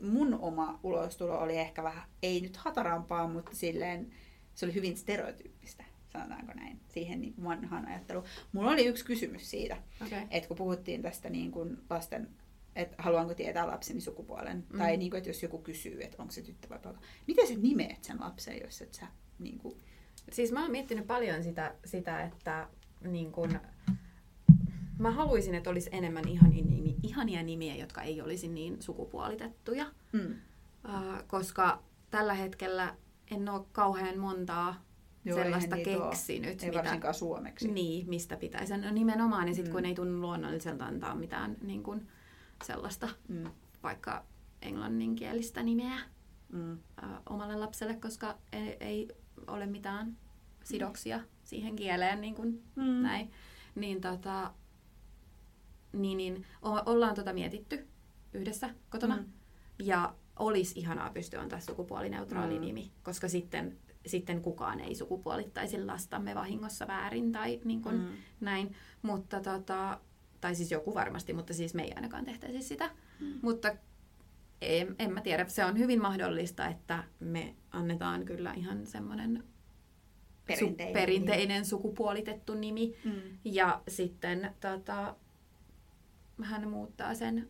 [SPEAKER 2] mun oma ulostulo oli ehkä vähän, ei nyt hatarampaa, mutta silleen se oli hyvin stereotyyppistä, sanotaanko näin, siihen niin vanhaan ajatteluun. Mulla oli yksi kysymys siitä,
[SPEAKER 1] Okay.
[SPEAKER 2] että kun puhuttiin tästä niin kuin lasten, että haluanko tietää lapseni sukupuolen,
[SPEAKER 1] Mm.
[SPEAKER 2] tai niin kuin, että jos joku kysyy, että onko se tyttö vai poika. Miten sä nimeät sen lapsen, jos et sä niin kuin,
[SPEAKER 1] Siis mä oon miettinyt paljon sitä, sitä että niin kun, mä haluaisin, että olisi enemmän ihania, nimi, ihania nimiä, jotka ei olisi niin sukupuolitettuja.
[SPEAKER 2] mm.
[SPEAKER 1] Uh, koska tällä hetkellä en ole kauhean montaa
[SPEAKER 2] Joo,
[SPEAKER 1] sellaista keksinyt,
[SPEAKER 2] ei
[SPEAKER 1] mitä,
[SPEAKER 2] varsinkaan suomeksi.
[SPEAKER 1] niin, mistä pitäisi. No nimenomaan, ja sitten
[SPEAKER 2] Mm.
[SPEAKER 1] kun ei tunnu luonnolliselta antaa mitään niin kun, sellaista
[SPEAKER 2] Mm.
[SPEAKER 1] vaikka englanninkielistä nimeä
[SPEAKER 2] Mm.
[SPEAKER 1] uh, omalle lapselle, koska ei, ei ole mitään sidoksia siihen kieleen niin kuin
[SPEAKER 2] Mm.
[SPEAKER 1] näin. Niin, tota, niin, niin o- ollaan tota mietitty yhdessä kotona.
[SPEAKER 2] Mm.
[SPEAKER 1] Ja olisi ihanaa pystyä antaa sukupuolineutraali
[SPEAKER 2] Mm.
[SPEAKER 1] nimi, koska sitten, sitten kukaan ei sukupuolittaisi lastamme vahingossa väärin tai niin kuin
[SPEAKER 2] Mm.
[SPEAKER 1] näin. Mutta tota, tai siis joku varmasti, mutta siis me ei ainakaan tehtäisi sitä.
[SPEAKER 2] Mm.
[SPEAKER 1] Mutta en, en mä tiedä, se on hyvin mahdollista, että me annetaan kyllä ihan semmoinen
[SPEAKER 2] Perinteinen
[SPEAKER 1] su- perinteinen sukupuolitettu nimi.
[SPEAKER 2] Mm.
[SPEAKER 1] Ja sitten tota, hän muuttaa sen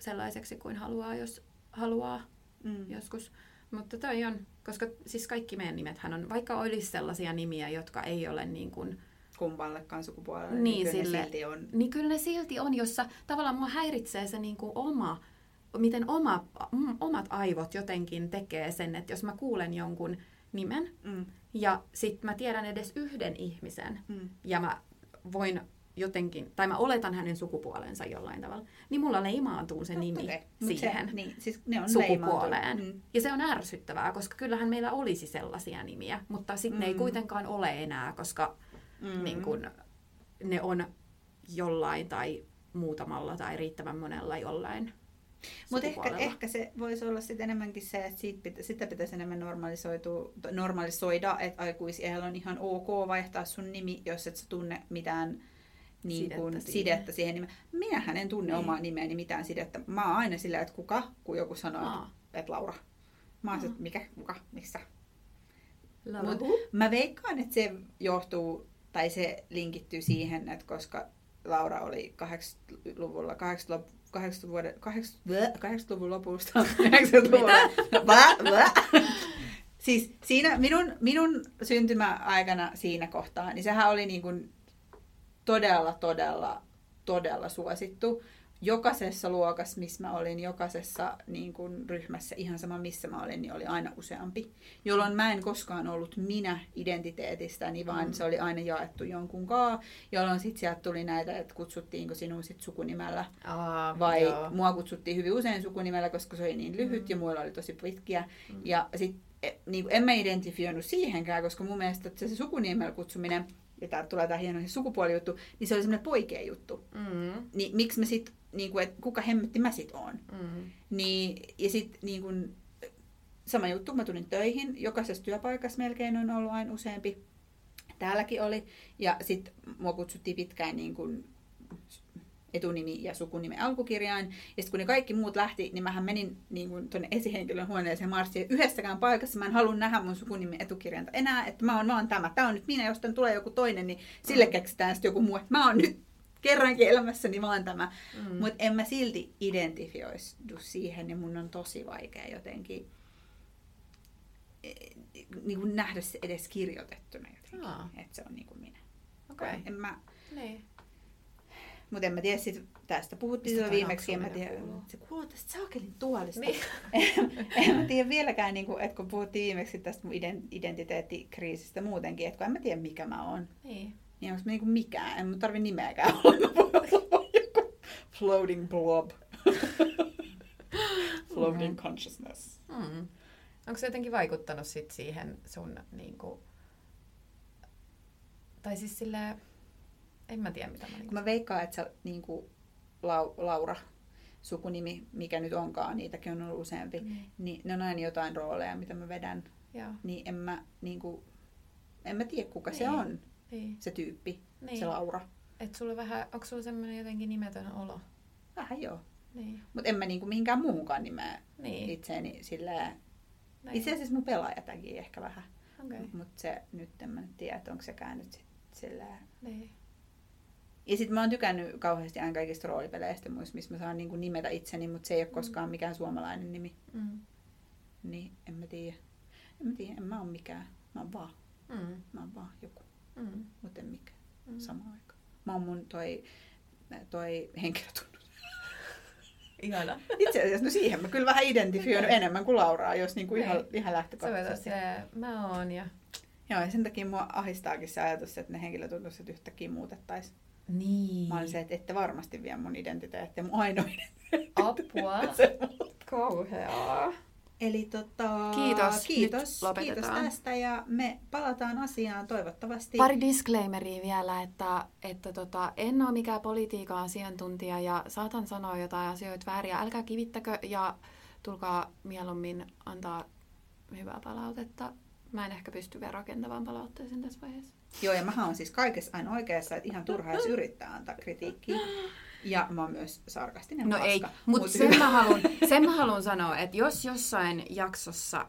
[SPEAKER 1] sellaiseksi kuin haluaa, jos haluaa
[SPEAKER 2] Mm.
[SPEAKER 1] joskus. Mutta toi on, koska siis kaikki meidän nimethän on, vaikka olisi sellaisia nimiä, jotka ei ole niin kuin,
[SPEAKER 2] Kummallekaan sukupuolelle,
[SPEAKER 1] Niin,
[SPEAKER 2] niin, kyllä ne
[SPEAKER 1] sille-
[SPEAKER 2] silti on.
[SPEAKER 1] niin kyllä ne silti on, jossa tavallaan mua häiritsee se niin kuin oma, miten oma, mm, omat aivot jotenkin tekee sen, että jos mä kuulen jonkun nimen
[SPEAKER 2] Mm.
[SPEAKER 1] ja sit mä tiedän edes yhden ihmisen
[SPEAKER 2] Mm.
[SPEAKER 1] ja mä voin jotenkin, tai mä oletan hänen sukupuolensa jollain tavalla, niin mulla leimaantuu se nimi
[SPEAKER 2] Okei, mut
[SPEAKER 1] siihen
[SPEAKER 2] Se, niin, siis ne on
[SPEAKER 1] sukupuoleen.
[SPEAKER 2] Mm.
[SPEAKER 1] Ja se on ärsyttävää, koska kyllähän meillä olisi sellaisia nimiä, mutta sitten ne ei
[SPEAKER 2] Mm.
[SPEAKER 1] kuitenkaan ole enää, koska
[SPEAKER 2] Mm.
[SPEAKER 1] niin kun, ne on jollain tai muutamalla tai riittävän monella jollain
[SPEAKER 2] Mutta ehkä, ehkä se voisi olla sit enemmänkin se, että siitä pitä, sitä pitäisi enemmän normalisoida, että aikuisiellä on ihan ok vaihtaa sun nimi, jos et sä tunne mitään niin
[SPEAKER 1] Sidettä
[SPEAKER 2] kuin,
[SPEAKER 1] siihen.
[SPEAKER 2] sidettä siihen nimeen. Minähän en tunne
[SPEAKER 1] Niin.
[SPEAKER 2] omaa nimeäni mitään sidettä. Mä oon aina sillä, että kuka, kun joku sanoo, että,
[SPEAKER 1] Aa.
[SPEAKER 2] että Laura. Mä oon että mikä, kuka, missä. Mut mä veikkaan, että se johtuu, tai se linkittyy siihen, että koska Laura oli 80-luvulla, 80-luvun 80 vuoden, 80, 80-luvun lopusta, 90-luvulla. Blä, blä. Siis siinä minun, minun syntymäaikana siinä kohtaa, niin sehän oli niin kuin todella, todella, todella suosittu. Jokaisessa luokassa, missä mä olin, jokaisessa niin kuin ryhmässä, ihan sama missä mä olin, niin oli aina useampi. Jolloin mä en koskaan ollut minä identiteetistäni, vaan
[SPEAKER 1] Mm.
[SPEAKER 2] se oli aina jaettu jonkun kaa. Jolloin sitten sieltä tuli näitä, että kutsuttiinko sinua sit sukunimellä
[SPEAKER 1] Aa,
[SPEAKER 2] vai
[SPEAKER 1] joo.
[SPEAKER 2] mua kutsuttiin hyvin usein sukunimellä, koska se oli niin lyhyt
[SPEAKER 1] Mm.
[SPEAKER 2] ja muilla oli tosi pitkiä.
[SPEAKER 1] Mm.
[SPEAKER 2] Ja sit niin en mä identifioinut siihenkään, koska mun mielestä että se sukunimellä kutsuminen, ja tää tulee tää hieno sukupuolijuttu, niin se oli semmoinen poikien juttu.
[SPEAKER 1] Mm,
[SPEAKER 2] Niin miksi mä sit, niin kuin, että kuka hemmetti mä sit oon?
[SPEAKER 1] mm,
[SPEAKER 2] Niin, ja sit niin kuin, sama juttu, mä tulin töihin, jokaisessa työpaikassa melkein on ollut aina useampi. Täälläkin oli. Ja sitten mua kutsuttiin pitkään niin kuin etunimi ja sukunimi alkukirjain. Ja sitten kun ne kaikki muut lähti, niin mähän menin niin kuin tuonne esihenkilön huoneeseen marssiin. Yhdessäkään paikassa mä en halua nähdä mun sukunimen etukirjainta enää, että mä oon vaan tämä. Tämä on nyt minä, jos tän tulee joku toinen, niin sille
[SPEAKER 1] Mm.
[SPEAKER 2] keksitään sitten joku muu, että mä oon nyt kerrankin elämässäni vaan tämä.
[SPEAKER 1] mm.
[SPEAKER 2] Mutta en mä silti identifioidu siihen, niin mun on tosi vaikea jotenkin eh, niin kuin nähdä se edes kirjoitettuna jotenkin,
[SPEAKER 1] Aa.
[SPEAKER 2] että se on niin kuin minä.
[SPEAKER 1] Okei.
[SPEAKER 2] En mä,
[SPEAKER 1] Niin.
[SPEAKER 2] Mutta en mä tiedä, sit tästä puhuttiin
[SPEAKER 1] toi
[SPEAKER 2] viimeksi, en mä tiedä,
[SPEAKER 1] kuuluu?
[SPEAKER 2] se kuuluu tästä saakelin tuolista.
[SPEAKER 1] Niin.
[SPEAKER 2] en mä tiedä vieläkään, niin kuin, että kun puhuttiin viimeksi tästä mun ident- identiteettikriisistä muutenkin, että kun en mä tiedä mikä mä oon,
[SPEAKER 1] niin.
[SPEAKER 2] niin onko mä niin kuin mikään, en mä tarvi nimeäkään olla, mä voin olla joku floating blob. floating consciousness.
[SPEAKER 1] Mm. Onko se jotenkin vaikuttanut sit siihen sun niinku... Tai siis silleen... En mä tiedä mitä mä niinku...
[SPEAKER 2] Kun mä veikkaan, että sä niin kuin Lau, Laura, sukunimi, mikä nyt onkaan, niitäkin on ollut useampi,
[SPEAKER 1] Niin.
[SPEAKER 2] niin ne on aina jotain rooleja, mitä mä vedän.
[SPEAKER 1] Joo.
[SPEAKER 2] Niin en mä, niin kuin, en mä tiedä, kuka se
[SPEAKER 1] Niin.
[SPEAKER 2] on,
[SPEAKER 1] Niin.
[SPEAKER 2] se tyyppi,
[SPEAKER 1] niin.
[SPEAKER 2] se Laura.
[SPEAKER 1] Et sulla vähän... Onko sulla semmoinen jotenkin nimetön olo?
[SPEAKER 2] Vähän joo.
[SPEAKER 1] Niin.
[SPEAKER 2] Mutta en mä niin kuin mihinkään muuhunkaan nimeä
[SPEAKER 1] Niin.
[SPEAKER 2] itseäni.
[SPEAKER 1] Näin.
[SPEAKER 2] Itse asiassa mun pelaajatäkin ehkä vähän.
[SPEAKER 1] Okay.
[SPEAKER 2] Mutta se nyt en mä nyt tiedä, että onko sekään nyt sit silleen.
[SPEAKER 1] Niin.
[SPEAKER 2] Ja sitten mä oon tykännyt kauheasti aina kaikista roolipeleistä muissa, missä mä saan niin kuin nimetä itseni, mutta se ei ole
[SPEAKER 1] Mm.
[SPEAKER 2] koskaan mikään suomalainen nimi.
[SPEAKER 1] Mm.
[SPEAKER 2] Niin en mä tiedä. En mä tiedä, en mä oo mikään. Mä oon vaan.
[SPEAKER 1] Mm.
[SPEAKER 2] Mä oon vaan joku,
[SPEAKER 1] Mm.
[SPEAKER 2] mutta en mikään.
[SPEAKER 1] Mm.
[SPEAKER 2] Samaan aikaan. Mä oon mun toi, toi henkilötunnus.
[SPEAKER 1] Ihana.
[SPEAKER 2] Itse asiassa no siihen mä kyllä vähän identifioin enemmän kuin Lauraa, jos niinku ihan,
[SPEAKER 1] Niin.
[SPEAKER 2] ihan
[SPEAKER 1] Se
[SPEAKER 2] lähtökohtaisesti.
[SPEAKER 1] se, mä oon ja...
[SPEAKER 2] Joo, ja sen takia mua ahistaakin se ajatus, että ne henkilötunnukset yhtäkkiä muutettaisiin.
[SPEAKER 1] Niin.
[SPEAKER 2] Mä olin se, että ette varmasti vie mun identiteettiä, mun ainoa identiteetti.
[SPEAKER 1] Apua. Kauheaa.
[SPEAKER 2] Eli tota,
[SPEAKER 1] Kiitos.
[SPEAKER 2] kiitos, kiitos tästä ja me palataan asiaan toivottavasti.
[SPEAKER 1] Pari disclaimeria vielä, että, että tota, en ole mikään politiikan asiantuntija ja saatan sanoa jotain asioita vääriä. Älkää kivittäkö ja tulkaa mieluummin antaa hyvää palautetta. Mä en ehkä pysty vielä rakentavaan palautteeseen tässä vaiheessa.
[SPEAKER 2] Joo, ja mä oon siis kaikessa aina oikeassa, että ihan turha edes yrittää antaa kritiikkiä. Ja mä oon myös sarkastinen
[SPEAKER 1] No
[SPEAKER 2] paska.
[SPEAKER 1] ei, mutta sen, mä haluan, sen mä haluan sanoa, että jos jossain jaksossa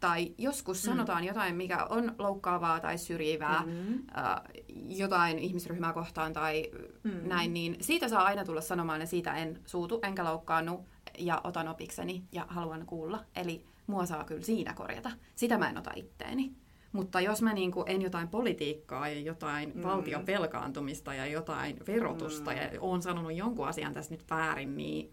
[SPEAKER 1] tai joskus
[SPEAKER 2] Mm.
[SPEAKER 1] sanotaan jotain, mikä on loukkaavaa tai syrjivää,
[SPEAKER 2] Mm.
[SPEAKER 1] äh, jotain ihmisryhmää kohtaan tai
[SPEAKER 2] Mm.
[SPEAKER 1] näin, niin siitä saa aina tulla sanomaan ja siitä en suutu enkä loukkaannu ja otan opikseni ja haluan kuulla. Eli mua saa kyllä siinä korjata. Sitä mä en ota itteeni. Mutta jos mä niinku en jotain politiikkaa ja jotain
[SPEAKER 2] Mm.
[SPEAKER 1] valtion velkaantumista ja jotain verotusta
[SPEAKER 2] Mm.
[SPEAKER 1] ja oon sanonut jonkun asian tässä nyt väärin, niin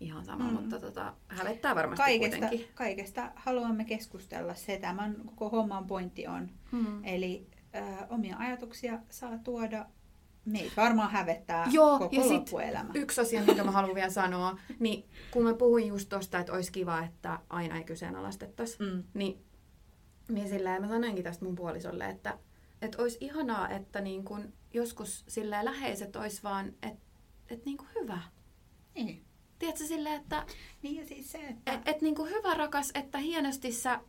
[SPEAKER 1] ihan sama,
[SPEAKER 2] Mm.
[SPEAKER 1] mutta tota, hävettää varmasti
[SPEAKER 2] Kaikesta,
[SPEAKER 1] kuitenkin.
[SPEAKER 2] kaikesta haluamme keskustella. Se tämän koko homman pointti on.
[SPEAKER 1] Mm.
[SPEAKER 2] Eli äh, omia ajatuksia saa tuoda. Meitä varmaan hävettää
[SPEAKER 1] Joo,
[SPEAKER 2] koko
[SPEAKER 1] ja sit
[SPEAKER 2] loppuelämä.
[SPEAKER 1] Yksi asia, minkä mä haluan vielä sanoa, niin kun mä puhuin just tosta, että olisi kiva, että aina ei kyseenalaistettaisi,
[SPEAKER 2] Mm.
[SPEAKER 1] niin, niin sillä mä sanoinkin tästä mun puolisolle, että, että olisi ihanaa, että niin kun joskus sillä läheiset olisi vaan, että, että niin kuin hyvä.
[SPEAKER 2] Niin.
[SPEAKER 1] Tiedätkö silleen, että
[SPEAKER 2] niin ja siis se, että
[SPEAKER 1] et, et niin kuin hyvä rakas, että hienosti sä,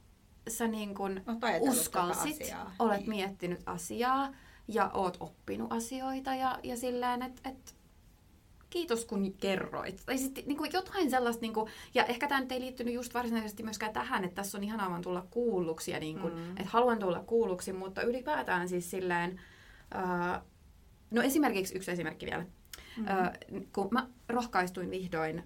[SPEAKER 1] sä niin kuin
[SPEAKER 2] tätä
[SPEAKER 1] uskalsit,
[SPEAKER 2] asiaa.
[SPEAKER 1] olet
[SPEAKER 2] niin.
[SPEAKER 1] miettinyt asiaa ja oot oppinut asioita ja, ja silleen, että et, kiitos kun kerroit. Tai sitten niin kuin jotain sellaista, niin kuin, ja ehkä tämä nyt ei liittynyt just varsinaisesti myöskään tähän, että tässä on ihanaa vaan tulla kuulluksi ja niin kuin,
[SPEAKER 2] Mm.
[SPEAKER 1] että haluan tulla kuulluksi, mutta ylipäätään siis silleen, ää, no esimerkiksi yksi esimerkki vielä.
[SPEAKER 2] Mm.
[SPEAKER 1] Ää, kun mä rohkaistuin vihdoin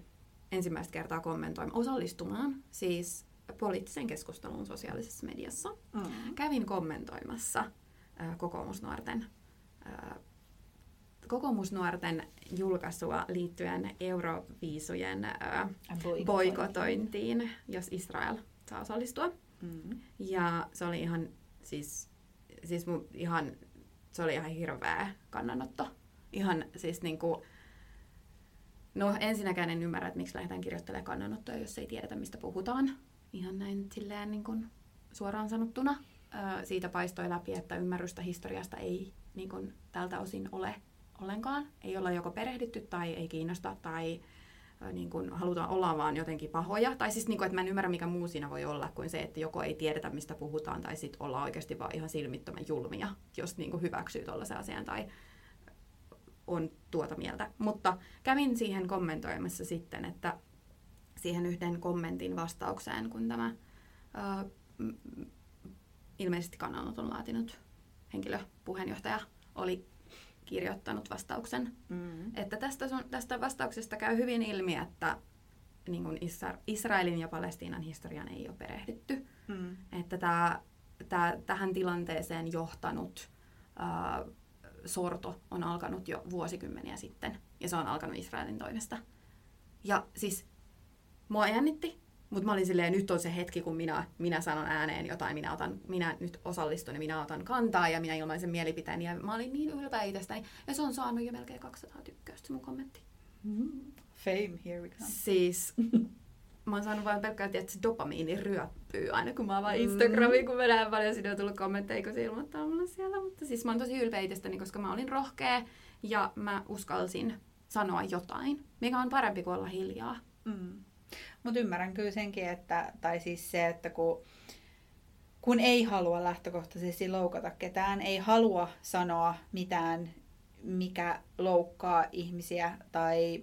[SPEAKER 1] ensimmäistä kertaa kommentoimaan, osallistumaan siis poliittiseen keskusteluun sosiaalisessa mediassa.
[SPEAKER 2] Mm.
[SPEAKER 1] Kävin kommentoimassa ää, kokoomusnuorten, kokoomusnuorten julkaisua liittyen Euroviisujen ää,
[SPEAKER 2] Boikotointi.
[SPEAKER 1] boikotointiin, jos Israel saa osallistua.
[SPEAKER 2] Mm.
[SPEAKER 1] Ja se oli ihan, siis, siis mun, ihan, se oli ihan hirveä kannanotto. Ihan siis niinku, no ensinnäkään en ymmärrä, että miksi lähdetään kirjoittelemaan kannanottoja, jos ei tiedetä, mistä puhutaan. Ihan näin silleen niin kuin suoraan sanottuna. Ö, siitä paistoi läpi, että ymmärrystä historiasta ei niin kuin tältä osin ole ollenkaan. Ei olla joko perehdytty tai ei kiinnosta tai ö, niin kuin halutaan olla vaan jotenkin pahoja. Tai siis, niin kuin, että mä en ymmärrä, mikä muu siinä voi olla kuin se, että joko ei tiedetä, mistä puhutaan, tai sitten ollaan oikeasti vaan ihan silmittömän julmia, jos niin kuin hyväksyy tuollaisen asian tai on tuota mieltä. Mutta kävin siihen kommentoimassa sitten, että siihen yhden kommentin vastaukseen, kun tämä m- ilmeisesti kannanoton laatinut henkilö, puheenjohtaja, oli kirjoittanut vastauksen
[SPEAKER 2] Mm.
[SPEAKER 1] että tästä, sun, tästä vastauksesta käy hyvin ilmi, että niin kuin Isra- Israelin ja Palestiinan historian ei ole perehdytty.
[SPEAKER 2] Mm.
[SPEAKER 1] Että tämä, tämä, tähän tilanteeseen johtanut ää, sorto on alkanut jo vuosikymmeniä sitten. Ja se on alkanut Israelin toimesta. Ja siis mua jännitti, mutta mä olin silleen, nyt on se hetki, kun minä, minä sanon ääneen jotain, minä, otan, minä nyt osallistun ja minä otan kantaa ja minä ilmaisen mielipiteeni. Ja mä olin niin ylpeä itsestäni. Ja se on saanut jo melkein 200 tykkäystä mun kommentti.
[SPEAKER 2] Mm. Fame, here we come.
[SPEAKER 1] Siis mä oon saanut vain pelkkää, että se dopamiini ryöppyy aina, kun mä avaan
[SPEAKER 2] Mm.
[SPEAKER 1] Instagramiin, kun mä näen paljon sinne on tullut kommentteja, kun se ilmoittaa mulle siellä. Mutta siis mä oon tosi ylpeä itsestäni, koska mä olin rohkea ja mä uskalsin sanoa jotain, mikä on parempi kuin olla hiljaa.
[SPEAKER 2] Mm. Mutta ymmärrän kyllä senkin, että, tai siis se, että kun, kun ei halua lähtökohtaisesti loukata ketään, ei halua sanoa mitään, mikä loukkaa ihmisiä tai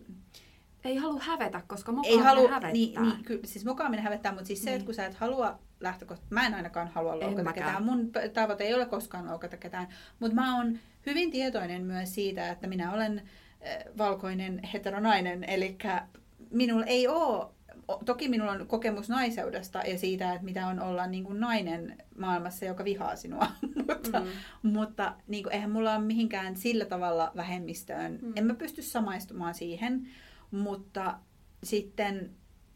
[SPEAKER 1] Ei halua hävetä, koska
[SPEAKER 2] ei
[SPEAKER 1] mokaaminen
[SPEAKER 2] halua,
[SPEAKER 1] hävettää.
[SPEAKER 2] niin, niin, kyllä, siis mokaaminen hävettää, mutta siis se, että
[SPEAKER 1] Niin.
[SPEAKER 2] kun sä et halua lähtökohtaisesti, mä en ainakaan halua loukata ketään, mun tavoite ei ole koskaan loukata ketään, mutta mä oon hyvin tietoinen myös siitä, että minä olen äh, valkoinen heteronainen, eli minulla ei ole, toki minulla on kokemus naiseudesta ja siitä, että mitä on olla niin kuin nainen maailmassa, joka vihaa sinua, mutta,
[SPEAKER 1] Mm.
[SPEAKER 2] mutta niin kuin, eihän mulla ole mihinkään sillä tavalla vähemmistöön.
[SPEAKER 1] Mm.
[SPEAKER 2] Mm. En mä pysty samaistumaan siihen, mutta sitten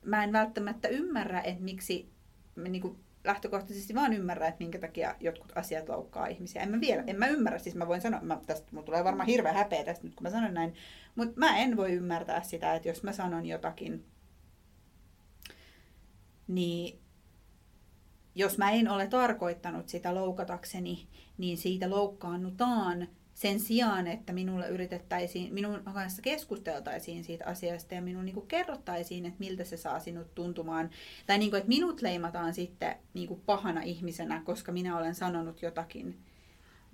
[SPEAKER 2] mä en välttämättä ymmärrä, että miksi mä niin kuin lähtökohtaisesti vaan ymmärrä, että minkä takia jotkut asiat loukkaa ihmisiä. En mä vielä, en mä ymmärrä, siis mä voin sanoa, mä, tästä mulla tulee varmaan hirveä häpeä tästä nyt, kun mä sanon näin, mutta mä en voi ymmärtää sitä, että jos mä sanon jotakin, niin jos mä en ole tarkoittanut sitä loukatakseni, niin siitä loukkaannutaan sen sijaan, että minulle yritettäisiin, minun kanssa keskusteltaisiin siitä asiasta ja minun niin kuin kerrottaisiin, että miltä se saa sinut tuntumaan. Tai niin kuin, että minut leimataan sitten niin kuin pahana ihmisenä, koska minä olen sanonut jotakin,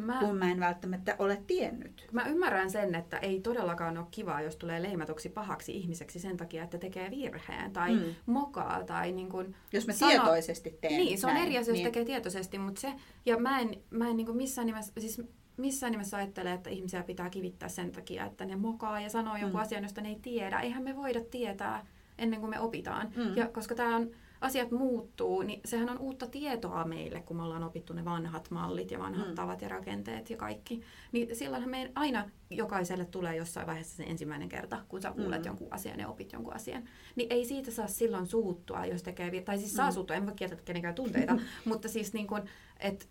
[SPEAKER 2] mä, kun mä en välttämättä ole tiennyt.
[SPEAKER 1] Mä ymmärrän sen, että ei todellakaan ole kivaa, jos tulee leimatuksi pahaksi ihmiseksi sen takia, että tekee virheen tai mm. mokaa. Tai niin kuin
[SPEAKER 2] jos mä sano... tietoisesti teen
[SPEAKER 1] Niin, se on
[SPEAKER 2] näin,
[SPEAKER 1] eri asia, jos
[SPEAKER 2] niin.
[SPEAKER 1] tekee tietoisesti, mutta se, ja mä en, mä en niin kuin missään nimessä, siis missään nimessä ajattele, että ihmisiä pitää kivittää sen takia, että ne mokaa ja sanoo jonkun mm. asian, josta ne ei tiedä. Eihän me voida tietää ennen kuin me opitaan. Mm. Ja koska tämä on, asiat muuttuu, niin sehän on uutta tietoa meille, kun me ollaan opittu ne vanhat mallit ja vanhat mm. tavat ja rakenteet ja kaikki. Niin silloinhan me aina jokaiselle tulee jossain vaiheessa se ensimmäinen kerta, kun sä kuulet mm. jonkun asian ja opit jonkun asian. Niin ei siitä saa silloin suuttua, jos tekee, tai siis saa mm. suuttua, en voi kieltää kenenkään tunteita, mutta siis niin kuin, että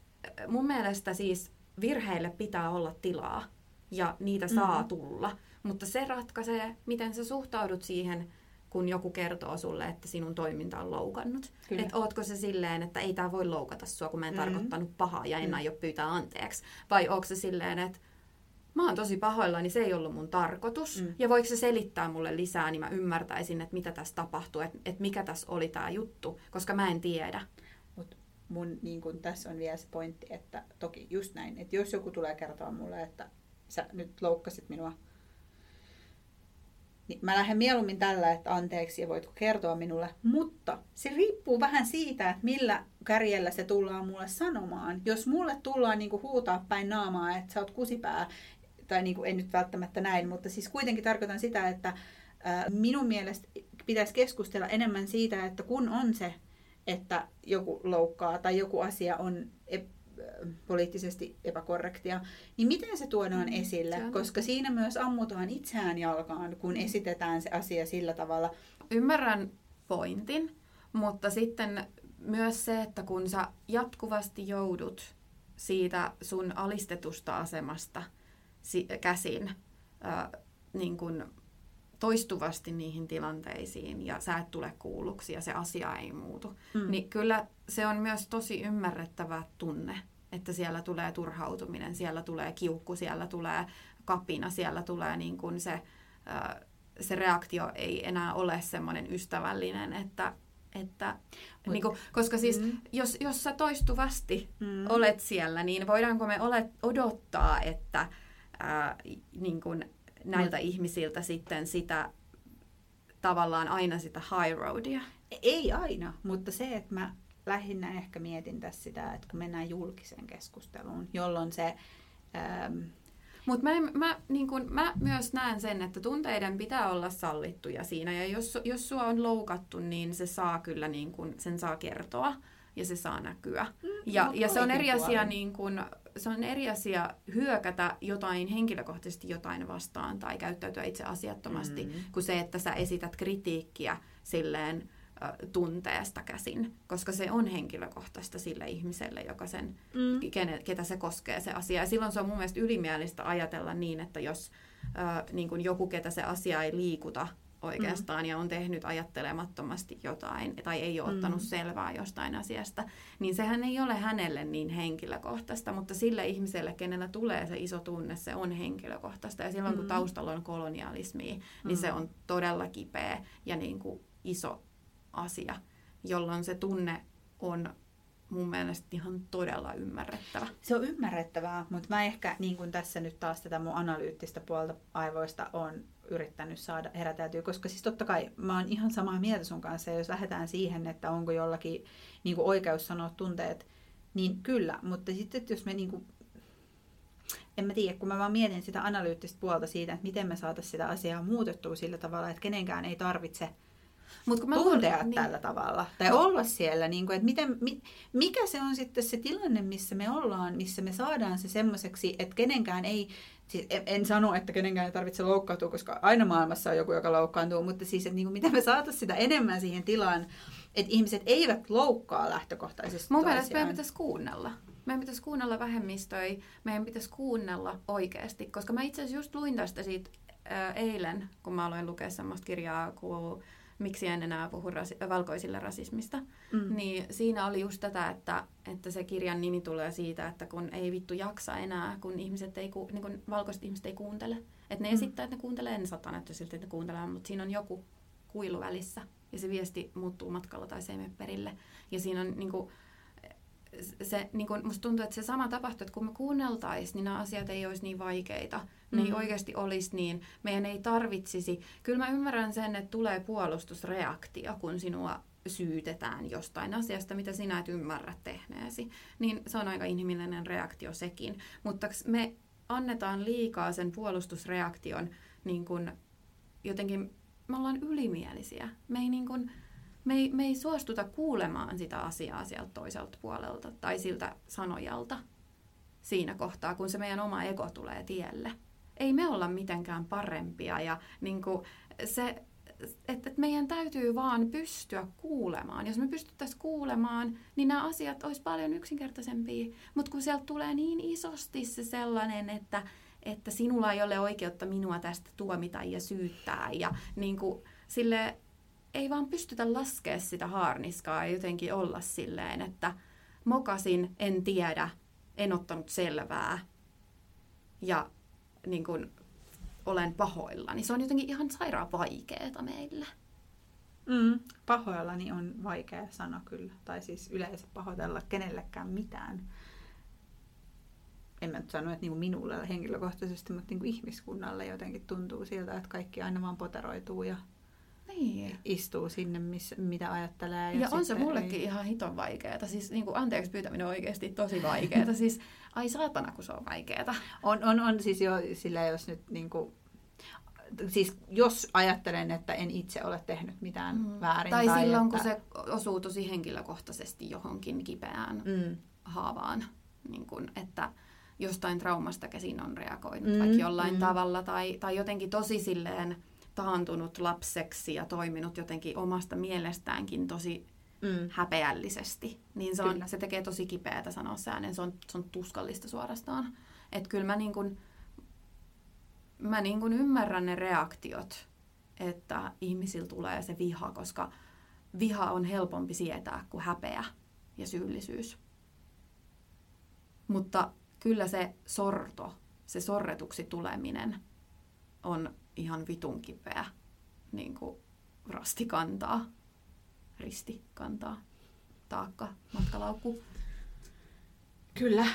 [SPEAKER 1] mun mielestä siis virheille pitää olla tilaa ja niitä saa mm-hmm. tulla. Mutta se ratkaisee, miten sä suhtaudut siihen, kun joku kertoo sulle, että sinun toiminta on loukannut. Että ootko se silleen, että ei tämä voi loukata sua, kun mä en mm-hmm. tarkoittanut pahaa ja en mm-hmm. aio pyytää anteeksi. Vai onko se silleen, että mä oon tosi pahoillani, se ei ollut mun tarkoitus. Mm. Ja voiko se selittää mulle lisää, niin mä ymmärtäisin, että mitä tässä tapahtui, että, että mikä tässä oli tämä juttu, koska mä en tiedä
[SPEAKER 2] mun, niin kun, tässä on vielä se pointti, että toki just näin, että jos joku tulee kertoa mulle, että sä nyt loukkasit minua, niin mä lähden mieluummin tällä, että anteeksi ja voitko kertoa minulle, mutta se riippuu vähän siitä, että millä kärjellä se tullaan mulle sanomaan. Jos mulle tullaan niin kuin huutaa päin naamaa, että sä oot kusipää, tai niin kuin, en nyt välttämättä näin, mutta siis kuitenkin tarkoitan sitä, että minun mielestä pitäisi keskustella enemmän siitä, että kun on se että joku loukkaa tai joku asia on poliittisesti epäkorrektia, niin miten se tuodaan mm, esille? Se Koska siinä myös ammutaan itseään jalkaan, kun esitetään se asia sillä tavalla.
[SPEAKER 1] Ymmärrän pointin, mutta sitten myös se, että kun sä jatkuvasti joudut siitä sun alistetusta asemasta käsin äh, niin kun toistuvasti niihin tilanteisiin ja sä et tule kuulluksi ja se asia ei muutu. Mm. Niin kyllä se on myös tosi ymmärrettävä tunne, että siellä tulee turhautuminen, siellä tulee kiukku, siellä tulee kapina, siellä tulee niin kuin se, se reaktio ei enää ole semmoinen ystävällinen, että että, Mut, niin kuin, koska siis mm. jos, jos sä toistuvasti mm. olet siellä, niin voidaanko me ole, odottaa, että ää, niin kuin, näiltä mm. ihmisiltä sitten sitä tavallaan aina sitä high roadia?
[SPEAKER 2] Ei aina, mutta se, että mä lähinnä ehkä mietin tässä sitä, että kun mennään julkiseen keskusteluun, jolloin se... Ähm,
[SPEAKER 1] mutta mä, mä, niin kun, mä myös näen sen, että tunteiden pitää olla sallittuja siinä. Ja jos, jos sua on loukattu, niin se saa kyllä, niin kun, sen saa kertoa ja se saa näkyä. Mm, ja, no, ja se on eri asia niin kun, se on eri asia hyökätä jotain henkilökohtaisesti jotain vastaan tai käyttäytyä itse asiattomasti, mm. kuin se, että sä esität kritiikkiä silleen tunteesta käsin, koska se on henkilökohtaista sille ihmiselle, joka sen, mm. kene, ketä se koskee se asia. Ja silloin se on mun mielestä ylimielistä ajatella niin, että jos äh, niin kun joku, ketä se asia ei liikuta, oikeastaan mm. ja on tehnyt ajattelemattomasti jotain tai ei ole ottanut mm. selvää jostain asiasta, niin sehän ei ole hänelle niin henkilökohtaista, mutta sille ihmiselle, kenellä tulee se iso tunne, se on henkilökohtaista. Ja silloin mm. kun taustalla on kolonialismi, niin mm. se on todella kipeä ja niin kuin iso asia, jolloin se tunne on mun mielestä ihan todella ymmärrettävä.
[SPEAKER 2] Se on ymmärrettävää, mutta mä ehkä niin kuin tässä nyt taas tätä mun analyyttistä puolta aivoista on yrittänyt saada heräteltyä, koska siis totta kai mä oon ihan samaa mieltä sun kanssa, jos lähdetään siihen, että onko jollakin niin kuin oikeus sanoa tunteet, niin kyllä, mutta sitten jos me niin kuin, en mä tiedä, kun mä vaan mietin sitä analyyttistä puolta siitä, että miten me saataisiin sitä asiaa muutettua sillä tavalla, että kenenkään ei tarvitse Mut kun mä tuntea luulen, niin... tällä tavalla. Tai no. olla siellä. Niin kuin, että miten, mi, mikä se on sitten se tilanne, missä me ollaan, missä me saadaan se semmoiseksi, että kenenkään ei, siis en, en sano, että kenenkään ei tarvitse loukkaantua, koska aina maailmassa on joku, joka loukkaantuu, mutta siis, että niin kuin, miten me saataisiin sitä enemmän siihen tilaan, että ihmiset eivät loukkaa lähtökohtaisesti
[SPEAKER 1] Mun mielestä meidän pitäisi kuunnella. Meidän pitäisi kuunnella vähemmistöjä, meidän pitäisi kuunnella oikeasti, koska mä itse asiassa just luin tästä siitä ää, eilen, kun mä aloin lukea semmoista kirjaa kuin miksi en enää puhu rasi- valkoisille rasismista,
[SPEAKER 2] Mm.
[SPEAKER 1] niin siinä oli just tätä, että, että se kirjan nimi tulee siitä, että kun ei vittu jaksa enää, kun ihmiset ei, ku, niin kun valkoiset ihmiset ei kuuntele. Että ne
[SPEAKER 2] Mm.
[SPEAKER 1] esittää, että ne kuuntelee, ne saattaa näyttää siltä, että ne kuuntelee, mutta siinä on joku kuilu välissä. Ja se viesti muuttuu matkalla tai se ei mene perille. Ja siinä on niin kuin, se, niin kuin, musta tuntuu, että se sama tapahtuu, että kun me kuunneltaisiin, niin nämä asiat ei olisi niin vaikeita. Ne ei
[SPEAKER 2] Mm.
[SPEAKER 1] oikeasti olisi niin, meidän ei tarvitsisi. Kyllä mä ymmärrän sen, että tulee puolustusreaktio, kun sinua syytetään jostain asiasta, mitä sinä et ymmärrä tehneesi. Niin se on aika inhimillinen reaktio sekin. Mutta me annetaan liikaa sen puolustusreaktion niin kuin jotenkin, me ollaan ylimielisiä. Me ei, niin kuin, me ei, me ei suostuta kuulemaan sitä asiaa sieltä toiselta puolelta tai siltä sanojalta siinä kohtaa, kun se meidän oma ego tulee tielle. Ei me olla mitenkään parempia ja niin kuin se, että et meidän täytyy vaan pystyä kuulemaan. Jos me pystyttäisiin kuulemaan, niin nämä asiat olisi paljon yksinkertaisempia. Mutta kun sieltä tulee niin isosti se sellainen, että, että sinulla ei ole oikeutta minua tästä tuomita ja syyttää. Ja niin kuin, sille ei vaan pystytä laskea sitä haarniskaa ja jotenkin olla silleen, että mokasin, en tiedä, en ottanut selvää ja niin kuin, olen pahoillani. Se on jotenkin ihan sairaan vaikeeta meille.
[SPEAKER 2] Mm. Pahoillani on vaikea sana kyllä. Tai siis yleensä pahoitella kenellekään mitään. En mä nyt sano, että niinku minulle henkilökohtaisesti, mutta niinku ihmiskunnalle jotenkin tuntuu siltä, että kaikki aina vaan poteroituu ja
[SPEAKER 1] Niin.
[SPEAKER 2] istuu sinne, missä, mitä ajattelee.
[SPEAKER 1] Ja, ja on se mullekin
[SPEAKER 2] ei...
[SPEAKER 1] ihan hiton vaikeeta. Siis niin kuin, anteeksi pyytäminen on oikeasti tosi vaikeeta. siis ai saatana, kun se on vaikeeta.
[SPEAKER 2] On, on, on siis jo sillä, jos nyt niinku, siis jos ajattelen, että en itse ole tehnyt mitään mm. väärin.
[SPEAKER 1] Tai, tai silloin,
[SPEAKER 2] että...
[SPEAKER 1] kun se osuu tosi henkilökohtaisesti johonkin kipeään
[SPEAKER 2] Mm.
[SPEAKER 1] haavaan. Niin kuin, että jostain traumasta käsin on reagoinut
[SPEAKER 2] Mm,
[SPEAKER 1] vaikka jollain
[SPEAKER 2] mm.
[SPEAKER 1] tavalla. Tai, tai jotenkin tosi silleen taantunut lapseksi ja toiminut jotenkin omasta mielestäänkin tosi
[SPEAKER 2] Mm.
[SPEAKER 1] häpeällisesti, niin se, on,
[SPEAKER 2] Kyllä.
[SPEAKER 1] se tekee tosi kipeätä sanoa se ääneen. Se on, se on tuskallista suorastaan. Että kyllä mä, niin kun, mä niin kun ymmärrän ne reaktiot, että ihmisillä tulee se viha, koska viha on helpompi sietää kuin häpeä ja syyllisyys. Mutta kyllä se sorto, se sorretuksi tuleminen on ihan vitun kipeä niin kuin rasti kantaa risti kantaa, taakka, matkalaukku.
[SPEAKER 2] Kyllä.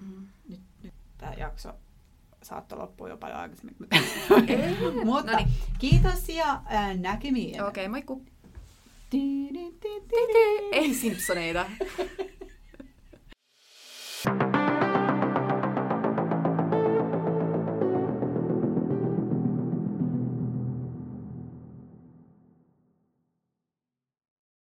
[SPEAKER 1] Mm.
[SPEAKER 2] Nyt, nyt tämä jakso saattoi loppua jo paljon aikaisemmin. Mutta
[SPEAKER 1] Noniin.
[SPEAKER 2] kiitos ja ää, näkemiin.
[SPEAKER 1] Okei, okay, moikku. Ei Simpsoneita.